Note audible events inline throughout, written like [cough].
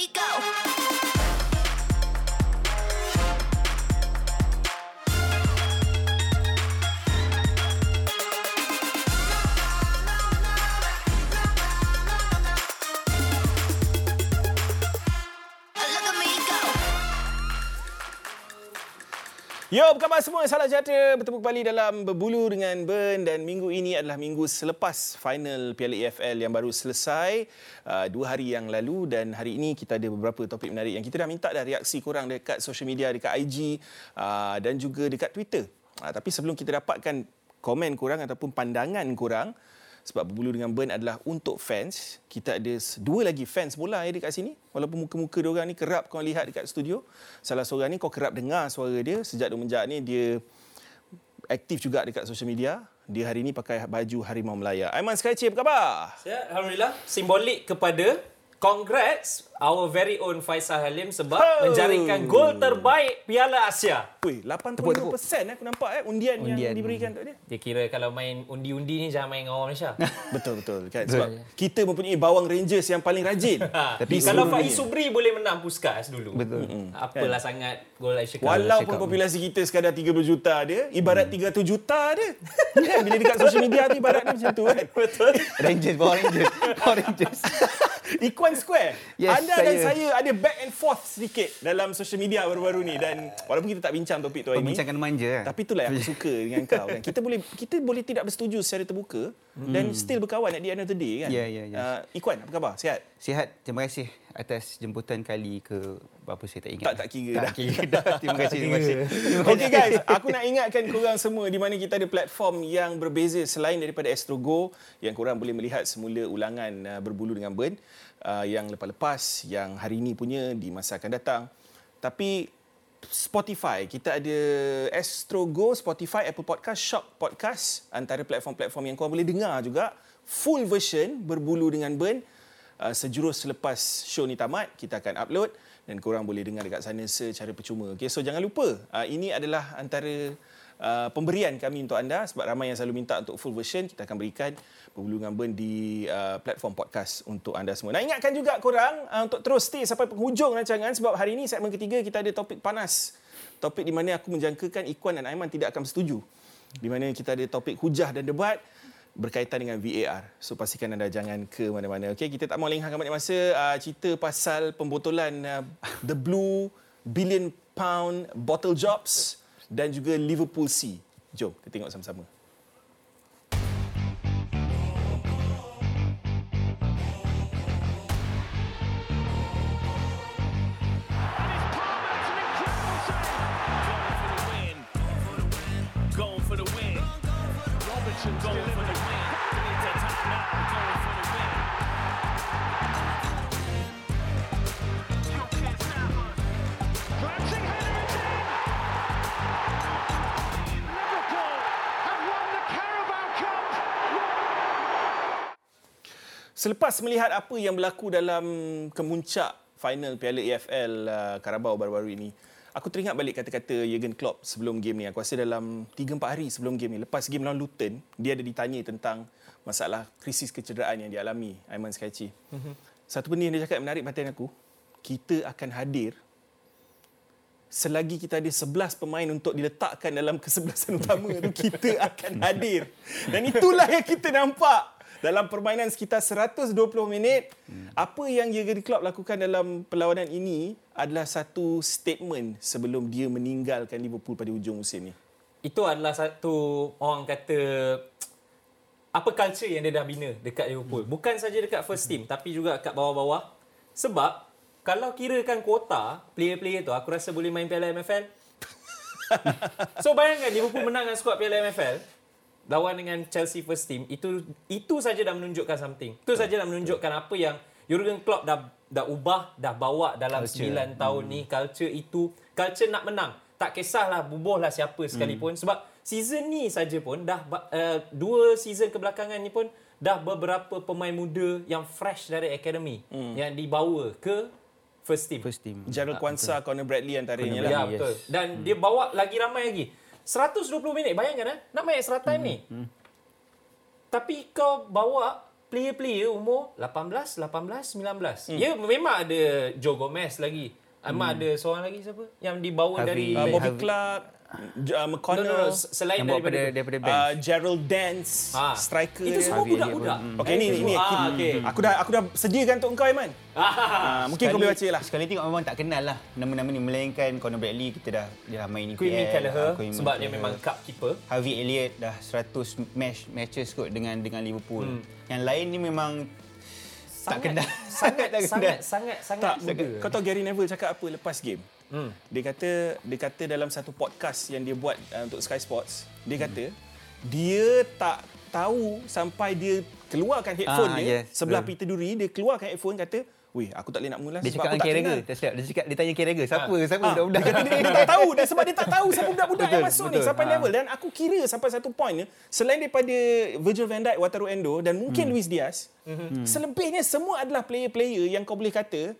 me go. Yo, apa khabar semua? Salam sejahtera. Bertemu kembali dalam Berbulu dengan Ben dan minggu ini adalah minggu selepas final Piala EFL yang baru selesai uh, dua hari yang lalu dan hari ini kita ada beberapa topik menarik yang kita dah minta dah reaksi korang dekat social media, dekat IG uh, dan juga dekat Twitter. Uh, tapi sebelum kita dapatkan komen korang ataupun pandangan korang, sebab berbulu dengan Ben adalah untuk fans. Kita ada dua lagi fans bola ya dekat sini. Walaupun muka-muka dia orang ni kerap kau lihat dekat studio. Salah seorang ni kau kerap dengar suara dia. Sejak dua menjak ni dia aktif juga dekat social media. Dia hari ni pakai baju Harimau Melaya. Aiman Skyci, apa khabar? Ya, Alhamdulillah. Simbolik kepada congrats our very own Faisal Halim sebab Oh. menjaringkan gol terbaik Piala Asia. Wih, 85% eh, aku nampak eh undian, yang Undian. diberikan untuk dia. Dia kira kalau main undi-undi ni jangan main dengan orang Malaysia. [laughs] Betul betul kan sebab kita mempunyai bawang Rangers yang paling rajin. [laughs] ha, Tapi kalau Faiz. Subri boleh menang Puskas dulu. Betul. Apalah sangat gol Asia Cup. Walaupun populasi kita sekadar 30 juta dia, ibarat 300 juta dia. Kan bila dekat social media tu ibarat macam tu kan. [laughs] Betul. Rangers, Power Rangers. Power Rangers. Ikuan Square. Yes, Anda dan saya. saya ada back and forth sedikit dalam social media baru-baru ni dan walaupun kita tak bincang topik tu hari ni. Perbincangan manja kan? Tapi itulah yang aku suka dengan kau kan. Kita boleh kita boleh tidak bersetuju secara terbuka dan still berkawan at the end of the day kan. Hmm. Ya, ya, ya. Uh, Ikuan, apa khabar? Sihat? Sihat. Terima kasih atas jemputan kali ke berapa saya tak ingat. Tak- tak kira tak dah. kira dah. [laughs] Terima kasih. Terima kasih. Terima [laughs] Okay guys, aku nak ingatkan korang semua di mana kita ada platform yang berbeza selain daripada Astro Go yang korang boleh melihat semula ulangan uh, berbulu dengan Ben uh, yang lepas-lepas yang hari ini punya di masa akan datang. Tapi Spotify, kita ada Astro Go, Spotify, Apple Podcast, Shop Podcast antara platform-platform yang korang boleh dengar juga full version berbulu dengan Ben uh, sejurus selepas show ni tamat kita akan upload dan korang boleh dengar dekat sana secara percuma. Okay, so jangan lupa uh, ini adalah antara uh, pemberian kami untuk anda sebab ramai yang selalu minta untuk full version kita akan berikan berbulu dengan Ben di uh, platform podcast untuk anda semua. Nak ingatkan juga korang uh, untuk terus stay sampai penghujung rancangan sebab hari ini segmen ketiga kita ada topik panas. Topik di mana aku menjangkakan Ikuan dan Aiman tidak akan bersetuju. Di mana kita ada topik hujah dan debat berkaitan dengan VAR. So pastikan anda jangan ke mana-mana. Okey, kita tak mau lengahkan banyak masa uh, cerita pasal pembotolan uh, the blue billion pound bottle jobs dan juga Liverpool C. Jom kita tengok sama-sama. Selepas melihat apa yang berlaku dalam kemuncak final Piala AFL uh, Carabao baru-baru ini, aku teringat balik kata-kata Jurgen Klopp sebelum game ni. Aku rasa dalam 3-4 hari sebelum game ni, lepas game lawan Luton, dia ada ditanya tentang masalah krisis kecederaan yang dialami Aiman Skyci. Mm-hmm. Satu benda yang dia cakap menarik perhatian aku, kita akan hadir selagi kita ada 11 pemain untuk diletakkan dalam [laughs] kesebelasan utama tu kita akan hadir. Dan itulah yang kita nampak dalam permainan sekitar 120 minit. Apa yang Jurgen Klopp lakukan dalam perlawanan ini adalah satu statement sebelum dia meninggalkan Liverpool pada hujung musim ni. Itu adalah satu orang kata apa culture yang dia dah bina dekat Liverpool. Bukan saja dekat first team tapi juga kat bawah-bawah. Sebab kalau kirakan kuota player-player tu aku rasa boleh main Piala [laughs] MFL. so bayangkan Liverpool menang dengan skuad Piala MFL lawan dengan Chelsea first team itu itu saja dah menunjukkan something. Itu saja dah menunjukkan apa yang Jurgen Klopp dah dah ubah, dah bawa dalam Culture. 9 tahun ni culture itu, culture nak menang. Tak kisahlah bubuhlah siapa sekalipun sebab season ni saja pun dah uh, dua season kebelakangan ni pun dah beberapa pemain muda yang fresh dari academy yang dibawa ke first team. First team. Gerald Kwanza, Conor Bradley antaranya Ya, lah. Yes. betul. Dan dia bawa lagi ramai lagi. 120 minit bayangkan eh nak main extra time ni. Tapi kau bawa player-player umur 18, 18, 19. Hmm. Ya memang ada Joe Gomez lagi. Memang ada seorang lagi siapa yang dibawa Harvey. dari Uh, Bobby Harvey. Clark, uh, no, McConnell, no, no, selain Yang daripada daripada, daripada bench. uh, Gerald Dance, Ah. striker itu dia. semua budak-budak. Elliott. Okey ni ni ah, aku, okay. aku dah aku dah sediakan untuk engkau Aiman. Ah, mungkin kau boleh baca lah. Sekali tengok memang tak kenal lah nama-nama ni melainkan Conor Bradley kita dah dia dah main EPL. Quimmy Kelleher ah, Quimmy sebab dia Kelleher. memang cup keeper. Harvey Elliott dah 100 match matches kot dengan dengan Liverpool. Hmm. Yang lain ni memang tak kenal. sangat [laughs] tak kenal. sangat sangat sangat Tak, muda. kau tahu Gary Neville cakap apa lepas game? Hmm. Dia kata dia kata dalam satu podcast yang dia buat uh, untuk Sky Sports, dia kata dia tak tahu sampai dia keluarkan headphone Ah, dia yes, sebelah betul. Peter Duri, dia keluarkan headphone kata, "Weh, aku tak boleh nak mula Dia sebab cakap aku tak kenal." Tak silap. Dia cakap dia tanya Carragher, siapa? Siapa Ah, budak-budak? Dia kata dia, dia tak tahu dia sebab dia tak tahu siapa budak-budak yang Betul, masuk ni betul. sampai Ha. level dan aku kira sampai satu point ni selain daripada Virgil van Dijk, Wataru Endo dan mungkin Hmm. Luis Diaz, selebihnya semua adalah player-player yang kau boleh kata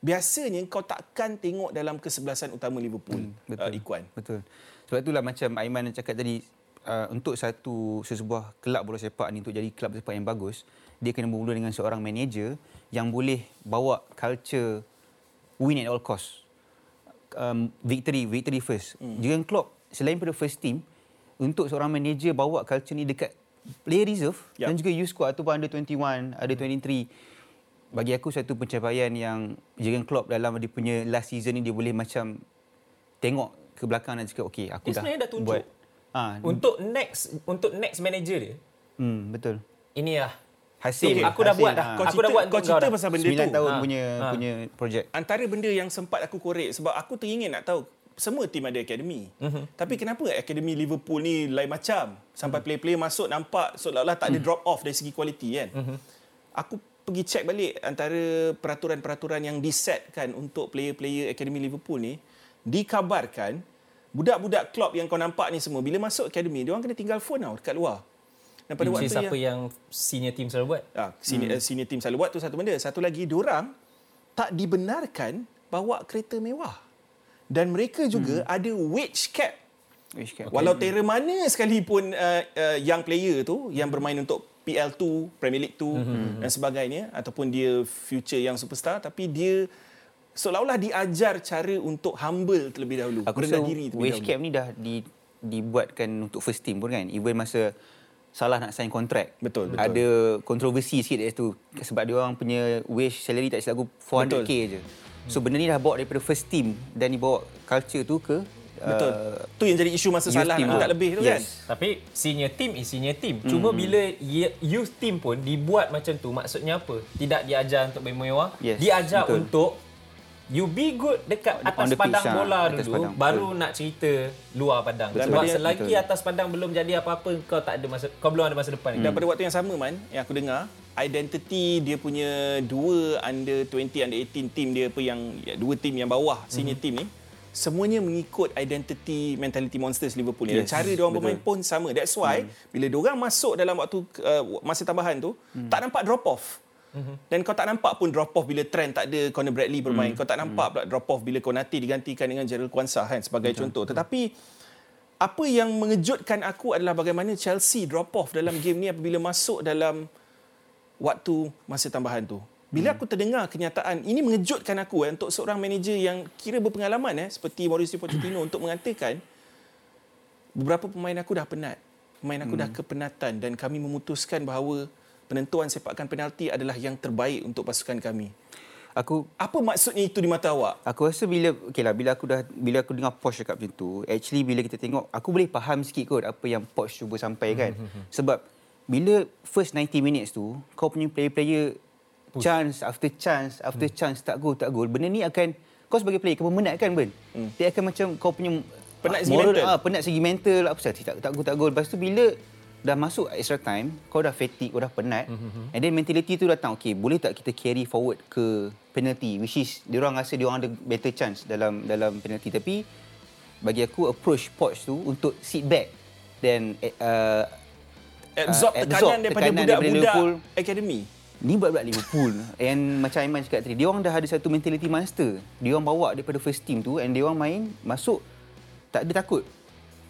biasanya kau takkan tengok dalam kesebelasan utama Liverpool. Betul. Uh, Ikuan. Betul. Sebab itulah macam Aiman cakap tadi uh, untuk satu sesebuah kelab bola sepak ni untuk jadi kelab sepak yang bagus, dia kena bermula dengan seorang manager yang boleh bawa culture win at all cost. Um, victory, victory first. Hmm. Jurgen Klopp selain pada first team untuk seorang manager bawa culture ni dekat player reserve Yap. dan juga youth squad ataupun under 21, under 23 bagi aku satu pencapaian yang Jurgen Klopp dalam dia punya last season ni dia boleh macam tengok ke belakang dan cakap okey aku Dia dah sebenarnya dah tunjuk. buat ah Untuk next untuk next manager dia, hmm, betul ini lah. hasil Tim, aku dah buat dah. ah. Kau Aku cerita, dah buat kau cerita dah. pasal benda 9 tu. tahun Ah. punya Ah. punya projek Antara benda yang sempat aku korek sebab aku teringin nak tahu semua tim ada akademi. Mm-hmm. Tapi kenapa akademi Liverpool ni lain macam? Sampai player-player masuk nampak seolah-olah tak ada drop off dari segi kualiti kan. Mm-hmm. Aku pergi check balik antara peraturan-peraturan yang disetkan untuk player-player akademi Liverpool ni dikabarkan budak-budak klub yang kau nampak ni semua bila masuk akademi dia orang kena tinggal phone tau dekat luar. Dan pada Which waktu is apa yang senior team selalu buat. Ah, senior, hmm. senior team selalu buat tu satu benda. Satu lagi, diorang tak dibenarkan bawa kereta mewah. Dan mereka juga hmm. ada wage cap. Wish cap. Walau tera mana sekalipun uh, uh, young player tu yang bermain untuk PL2, Premier League 2 hmm. dan sebagainya ataupun dia future yang superstar tapi dia seolah-olah diajar cara untuk humble terlebih dahulu. Aku Merendah rasa diri terlebih wage dahulu. cap ni dah di, dibuatkan untuk first team pun kan. Even masa salah nak sign kontrak. Betul, betul. Ada kontroversi sikit dari situ. Sebab dia orang punya wage salary tak silap aku 400k je. So benda ni dah bawa daripada first team dan dibawa culture tu ke Betul. Uh, tu yang jadi isu masa salah team tak lebih tu Yes. kan. Tapi senior team is senior team. Cuma bila ye- youth team pun dibuat macam tu, maksudnya apa? Tidak diajar untuk bermewah. Yes, diajar betul. untuk you be good dekat On atas the pitch, padang ah, bola atas dulu, padang, baru betul. nak cerita luar padang. Dan Sebab dia- selagi betul. atas padang belum jadi apa-apa, kau tak ada masa kau belum ada masa depan. Dan pada waktu yang sama man, yang aku dengar, identity dia punya dua under 20 under 18 team dia apa yang ya, dua team yang bawah senior team ni semuanya mengikut identity mentality monsters Liverpool ni. Yes, cara dia orang betul. bermain pun sama. That's why bila dia orang masuk dalam waktu uh, masa tambahan tu tak nampak drop off. Dan kau tak nampak pun drop off bila Trent tak ada Conor Bradley bermain. Kau tak nampak pula drop off bila Konate digantikan dengan Gerald Kwanzaa kan sebagai contoh. Tetapi apa yang mengejutkan aku adalah bagaimana Chelsea drop off dalam game ni apabila masuk dalam waktu masa tambahan tu. Bila aku terdengar kenyataan ini mengejutkan aku eh, untuk seorang manager yang kira berpengalaman eh seperti Mauricio Pochettino [clears throat] untuk mengatakan beberapa pemain aku dah penat. Pemain aku dah kepenatan dan kami memutuskan bahawa penentuan sepakan penalti adalah yang terbaik untuk pasukan kami. aku Apa maksudnya itu di mata awak? Aku rasa bila okeylah bila aku dah bila aku dengar Poch cakap macam tu, actually bila kita tengok aku boleh faham sikit kot apa yang Poch cuba sampaikan. Sebab bila first 90 minutes tu kau punya player-player chance after chance after chance tak gol tak gol. Benda ni akan kau sebagai player kau memenat kan Ben? Dia akan macam kau punya Penat ah, segi moral, mental. Ah, penat segi mental apa sahaja tak tak gol tak gol. Lepas tu bila dah masuk extra time, kau dah fatigue, kau dah penat. Mhm, And then mentality tu datang, okay, boleh tak kita carry forward ke penalty which is dia orang rasa dia orang ada better chance dalam dalam penalty tapi bagi aku approach Poch tu untuk sit back then uh, Absorb tekanan absorb daripada tekanan daripada budak-budak Liverpool. akademi. Ni buat-buat Liverpool and macam Aiman cakap tadi dia orang dah ada satu mentality monster dia orang bawa daripada first team tu and dia orang main masuk tak ada takut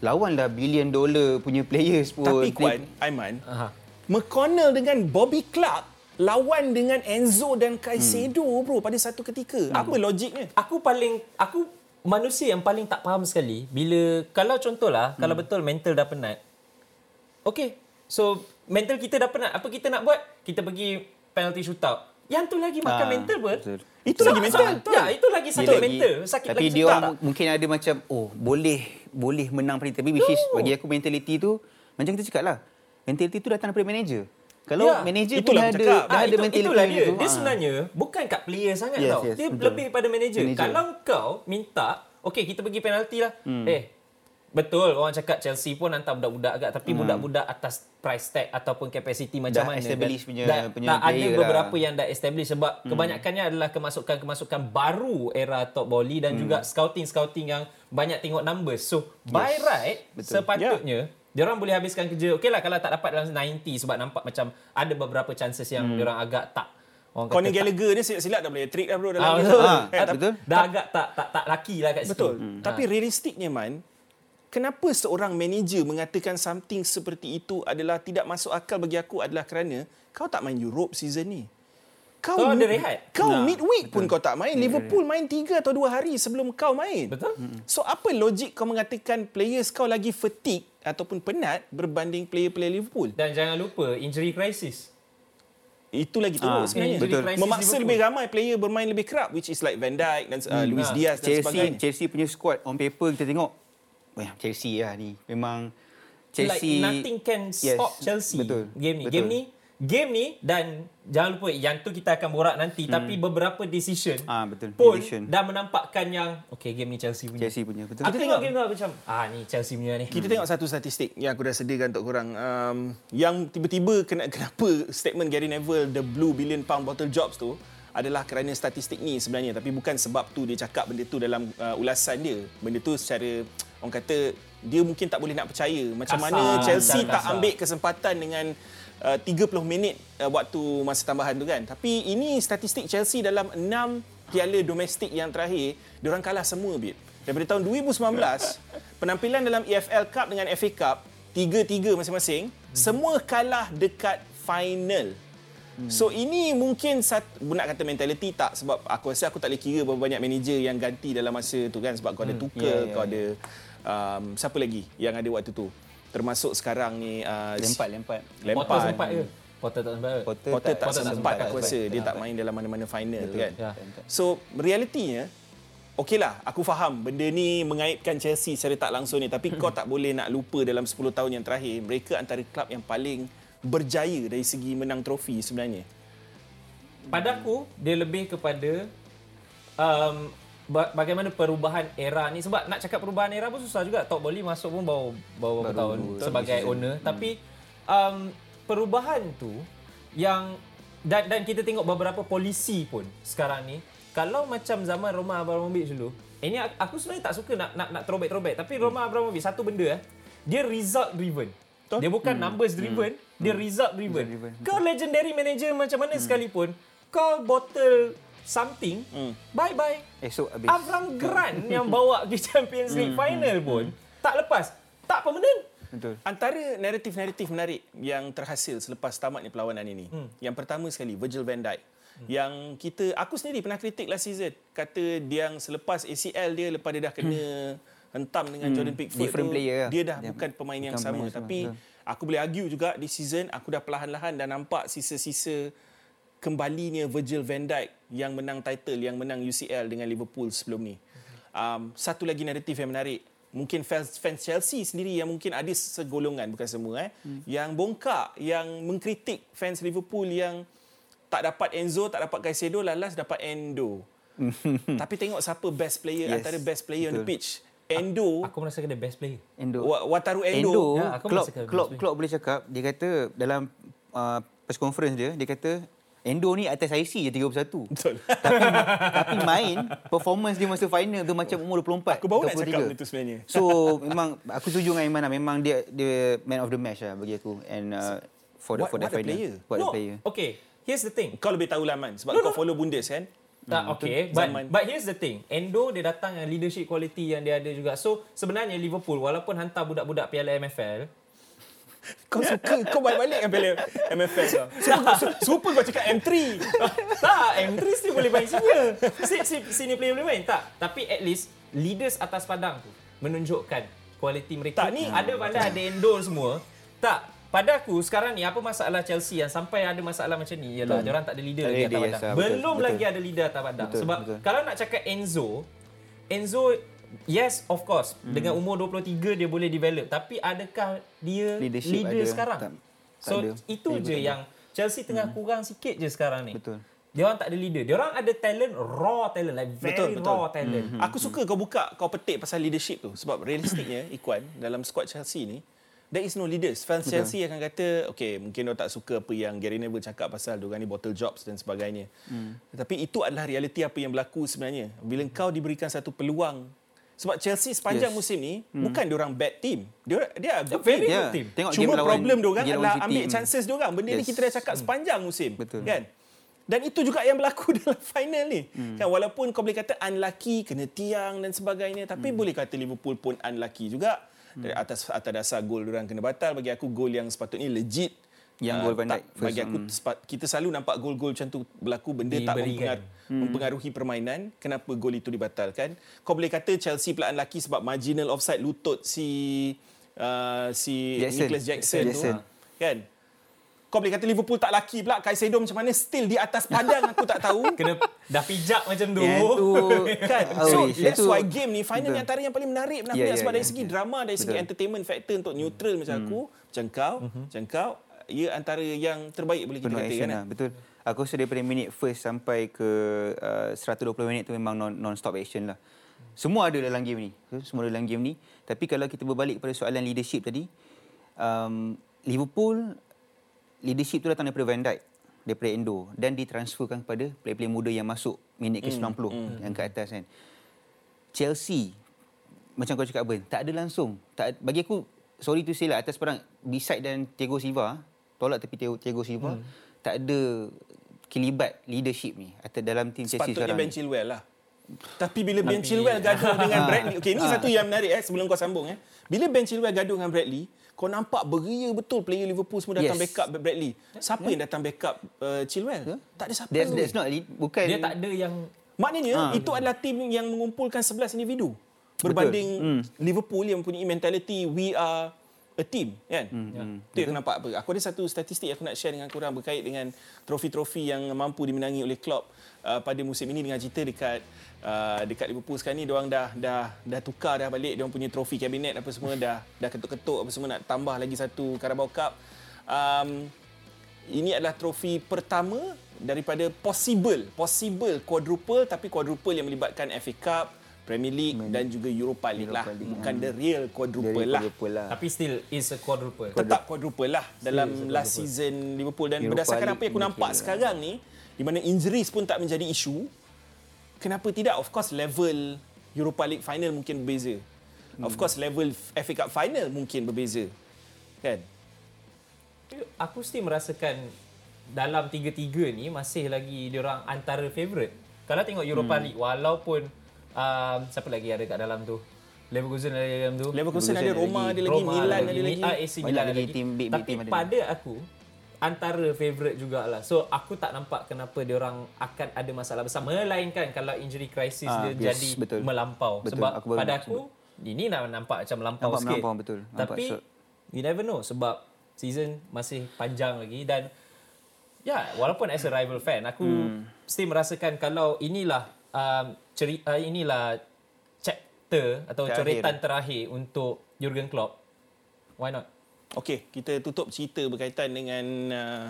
lawan dah billion dollar punya players pun Tapi Kuan, Aiman, Aha. McConnell dengan Bobby Clark lawan dengan Enzo dan Caicedo Hmm. bro pada satu ketika. Apa logiknya? Aku paling aku manusia yang paling tak faham sekali bila kalau contohlah hmm. kalau betul mental dah penat. Okay. So mental kita dah penat. Apa kita nak buat? Kita pergi penalty shootout. Yang tu lagi makan Ah, mental pun. betul. Itu lagi mental. Ya, itu lagi sakit lagi- mental. Sakit tapi lagi dia tak? orang mu- mungkin ada macam oh boleh boleh menang penalti tapi which is bagi aku mentality tu macam kita cakap lah mentality tu datang daripada manager kalau Ya, manager tu itulah dah ada cakap. dah Ah, ada itu, mentality itulah macam dia. tu, Dia ah. sebenarnya bukan kat player sangat Yes, tau. yes, dia betul. lebih pada manager. Manager. Kalau kau minta, okey kita pergi penalti lah. Hmm. Eh, betul orang cakap Chelsea pun hantar budak-budak agak tapi budak-budak atas price tag ataupun capacity macam Hmm. Dah mana. establish punya- dan- punya dan ada beberapa lah. yang dah establish sebab hmm. kebanyakannya adalah kemasukan-kemasukan baru era top volley dan Hmm. juga scouting-scouting yang banyak tengok numbers. So, by right, Betul. sepatutnya dia orang boleh habiskan kerja. Okey lah kalau tak dapat dalam 90 sebab nampak macam ada beberapa chances yang hmm. dia orang agak tak orang kata Conor tak- Gallagher ni silap-silap dah boleh trick dah bro dalam Ah, betul. Eh, Ah, tapi- betul. Dah agak tak tak tak laki lah kat situ. Betul. Hmm. Tapi realistiknya man, kenapa seorang manager mengatakan something seperti itu adalah tidak masuk akal bagi aku adalah kerana kau tak main Europe season ni. Kau, Kau ada rehat. Kau Nah, midweek pun kau tak main. Liverpool main tiga atau dua hari sebelum kau main. Betul? So apa logik kau mengatakan players kau lagi fatigue ataupun penat berbanding player-player Liverpool? Dan jangan lupa injury crisis. Itu lagi teruk Ah, sebenarnya. betul. Memaksa Liverpool. lebih ramai player bermain lebih kerap which is like Van Dijk dan uh, Luis Ah. Diaz dan Chelsea sebagainya. Chelsea punya squad on paper kita tengok Wah, Chelsea lah ni memang like Chelsea nothing can Yes, stop Chelsea betul, game ni. betul. Game ni game ni dan jangan lupa yang tu kita akan borak nanti hmm. tapi beberapa decision Ah, betul. pun Decision. dah menampakkan yang okay game ni Chelsea punya. Chelsea punya betul Aku tengok game tu aku macam ah ni Chelsea punya ni. Kita tengok satu statistik yang aku dah sediakan untuk korang. Um, yang tiba-tiba kena, kenapa statement Gary Neville, the blue billion pound bottle jobs tu adalah kerana statistik ni sebenarnya. Tapi bukan sebab tu dia cakap benda tu dalam uh, ulasan dia. Benda tu secara, orang kata, dia mungkin tak boleh nak percaya. Macam Kasar, mana Chelsea tak ambil kesempatan dengan uh, 30 minit uh, waktu masa tambahan tu kan. Tapi ini statistik Chelsea dalam 6 piala domestik yang terakhir, diorang kalah semua bit. Daripada tahun 2019, penampilan dalam EFL Cup dengan FA Cup, 3-3 masing-masing, semua kalah dekat final. So ini mungkin sat, nak kata mentality tak sebab aku rasa aku tak boleh kira berapa banyak manager yang ganti dalam masa tu kan sebab kau ada Tuchel, ya, ya, kau ada um, siapa lagi yang ada waktu tu. Termasuk sekarang ni uh, Lempat lempat Potter Lempar. sempat ke? Potter tak sempat? Potter, Potter tak, Potter tak sempat, sempat, aku tak rasa dia tak main dalam mana-mana final kan. Ya. So realitinya Okeylah, aku faham benda ni mengaitkan Chelsea secara tak langsung ni tapi kau [laughs] tak boleh nak lupa dalam 10 tahun yang terakhir mereka antara klub yang paling berjaya dari segi menang trofi sebenarnya. Pada aku dia lebih kepada um, ba- bagaimana perubahan era ni. Sebab nak cakap perubahan era pun susah juga. Top Volley masuk pun baru baru berapa Baru tahun sebagai owner. Tapi um, perubahan tu yang dan dan kita tengok beberapa polisi pun sekarang ni kalau macam zaman Roman Abramovich dulu ini aku- sebenarnya tak suka nak nak nak throwback-throwback. Tapi Roman Abramovich satu benda eh dia result driven dia bukan numbers driven dia result driven. Driven. kau legendary manager macam mana sekalipun kau bottle something bye bye esok habis. Avram Grant yang bawa ke Champions League final pun tak lepas. Tak permanent betul. Antara naratif-naratif menarik yang terhasil selepas tamatnya perlawanan ini. Hmm. Yang pertama sekali Virgil van Dijk. Hmm. Yang kita aku sendiri pernah kritik last season. Kata dia yang selepas ACL dia lepas dia dah kena hentam dengan Jordan Pickford Different tu, player lah. dia dah Dia bukan pemain yang sama pemain sama, tapi betul. aku boleh argue juga di season aku dah perlahan-lahan dah nampak sisa-sisa kembalinya Virgil van Dijk yang menang title yang menang UCL dengan Liverpool sebelum ni. Um, satu lagi naratif yang menarik mungkin fans, fans Chelsea sendiri yang mungkin ada segolongan bukan semua eh hmm. yang bongkak yang mengkritik fans Liverpool yang tak dapat Enzo tak dapat Caicedo lalas dapat Endo [laughs] tapi tengok siapa best player yes. Antara best player on the betul. pitch Endo aku merasa dia best player Endo Wa- Wataru Endo, Endo, Ya, aku Klopp, merasakan Klopp, Klopp boleh cakap, dia kata dalam uh, press conference dia, dia kata Endo ni atas IC je 31. Betul. tapi, [laughs] tapi main, performance dia masa final tu macam umur 24. Aku baru nak 23. cakap benda tu sebenarnya. [laughs] So, memang aku setuju dengan Iman lah. Memang dia dia man of the match lah bagi aku. And uh, for the What- for the what a final. player. What a no player. okay here's the thing kau lebih tahu lah man sebab No, kau no. follow Bundes kan Tak, okay. But, Zaman. but here's the thing. Endo dia datang dengan leadership quality yang dia ada juga. So sebenarnya Liverpool walaupun hantar budak-budak piala MFL [laughs] Kau suka kau balik-balik kan pilih MFS kau. [laughs] Super, su- super kau cakap M3. [laughs] tak, M3 still boleh main senior. Si, si, senior player boleh main. Tak, tapi at least leaders atas padang tu menunjukkan kualiti mereka. Tak, ni- ada pandai ada Endo semua. Tak, pada aku sekarang ni apa masalah Chelsea yang sampai ada masalah macam ni ialah dia orang tak ada leader Tak lagi atas leader, padang. yes, ah, betul, Belum betul. lagi ada leader atas padang. Betul, Sebab betul. kalau nak cakap Enzo, Enzo yes of course Hmm. dengan umur 23 dia boleh develop tapi adakah dia Leadership leader ada, sekarang? tak- tak so ada. itu Betul, je betul. yang Chelsea tengah kurang sikit je sekarang ni. Betul. Dia orang tak ada leader. Dia orang ada talent, raw talent, like very Betul, betul. raw talent. Aku suka kau buka kau petik pasal leadership tu sebab realistiknya Ikuan dalam squad Chelsea ni there is no leaders. Fans Betul. Chelsea akan kata okay mungkin dia tak suka apa yang Gary Neville cakap pasal dia ni bottle jobs dan sebagainya. Hmm. Tapi itu adalah realiti apa yang berlaku sebenarnya. Bila kau diberikan satu peluang sebab Chelsea sepanjang Yes. musim ni hmm. bukan dia orang bad team. Dia dia good very team. good team. Tengok Cuma game problem dia orang adalah City. ambil Hmm. chances dia orang. Benda ni Yes. kita dah cakap sepanjang musim. Betul. Kan? Dan itu juga yang berlaku [laughs] dalam final ni. Hmm. Kan walaupun kau boleh kata unlucky, kena tiang dan sebagainya, tapi hmm. boleh kata Liverpool pun unlucky juga. Dari atas atas dasar gol orang kena batal bagi aku gol yang sepatutnya legit. Yang Ah, gol Van tak, Dijk first bagi aku one. sepat, kita selalu nampak gol-gol macam tu berlaku benda tak Diberikan. mempengaruhi, mempengaruhi permainan kenapa gol itu dibatalkan kau boleh kata Chelsea pula unlucky sebab marginal offside lutut si uh, si Jackson. Nicholas Jackson, Jackson. tu kan kau boleh kata Liverpool tak laki pula Caicedo macam mana still di atas padang aku tak tahu [laughs] Kena dah pijak macam tu. Yang tu [laughs] kan Oh, so wish. that's Itu- why game ni final Betul. ni antara yang paling menarik nak Ya, yeah, ya, sebab dari ya, segi ya. drama dari segi Betul. entertainment factor untuk neutral macam aku macam kau macam kau ia antara yang terbaik boleh kita katakan action kan lah. Betul. Aku rasa daripada minit first sampai ke uh, 120 minit tu memang non, non-stop action lah. Semua ada dalam game ni. Semua ada dalam game ni. Tapi kalau kita berbalik pada soalan leadership tadi, um, Liverpool, leadership tu datang daripada Van Dijk, daripada Endo dan ditransferkan kepada player-player muda yang masuk minit ke 90 yang ke atas kan. Chelsea, macam kau cakap Ben, tak ada langsung. Tak, bagi aku, sorry to say lah, atas perang beside dan Thiago Silva, tolak tepi Thiago, Thiago Silva, hmm. tak ada kelibat leadership ni atas dalam tim Chelsea Sepatutnya sekarang. Ben ni. Chilwell lah. Tapi bila Ben Chilwell gaduh dengan Bradley. [laughs] Okey, ni satu yang menarik eh sebelum kau sambung eh. Bila Ben Chilwell gaduh dengan Bradley, kau nampak beria betul player Liverpool semua datang Yes. backup Bradley. Siapa yang datang backup uh, Chilwell? Tak ada siapa. That's, that's not bukan Dia tak ada yang Maknanya Ha. itu adalah tim yang mengumpulkan 11 individu. Berbanding Hmm. Liverpool yang mempunyai mentality we are a team kan. Hmm, Ya. Itu yang aku nampak apa. Aku ada satu statistik yang aku nak share dengan korang berkait dengan trofi-trofi yang mampu dimenangi oleh Klopp uh, pada musim ini dengan cerita dekat uh, dekat Liverpool sekarang ni dia orang dah dah dah tukar dah balik dia orang punya trofi kabinet apa semua dah dah ketuk-ketuk apa semua nak tambah lagi satu Carabao Cup. Um, ini adalah trofi pertama daripada possible possible quadruple tapi quadruple yang melibatkan FA Cup, Premier League dan juga Europa League lah. Europa League. Bukan the real quadruple dari lah. quadruple lah. tapi still is a quadruple. Tetap quadruple lah dalam last season Liverpool dan Europa berdasarkan League apa yang aku nampak lah. sekarang ni di mana injuries pun tak menjadi isu. Kenapa tidak? Of course level Europa League final mungkin berbeza. Of course level FA Cup final mungkin berbeza. Kan? Aku still merasakan dalam tiga-tiga ni masih lagi diorang antara favourite. Kalau tengok Europa Hmm. League walaupun um, siapa lagi ada kat dalam tu? Leverkusen ada dalam tu. Leverkusen ada, ada Roma lagi. ada lagi, Roma Milan ada lagi. Ah, AC Banyak Milan ada lagi lagi. team big, big Tapi team ada. pada aku antara favourite jugalah. So aku tak nampak kenapa dia orang akan ada masalah besar melainkan kalau injury crisis Ah, dia yes, jadi betul. melampau Betul, sebab aku pada aku ini nak nampak macam melampau Nampak sikit. melampau, betul. Nampak Tapi short. you never know sebab season masih panjang lagi dan ya walaupun as a rival fan aku Hmm. still merasakan kalau inilah um, ceri, uh, inilah chapter atau Terakhir. coretan terakhir untuk Jurgen Klopp why not Okey, kita tutup cerita berkaitan dengan uh,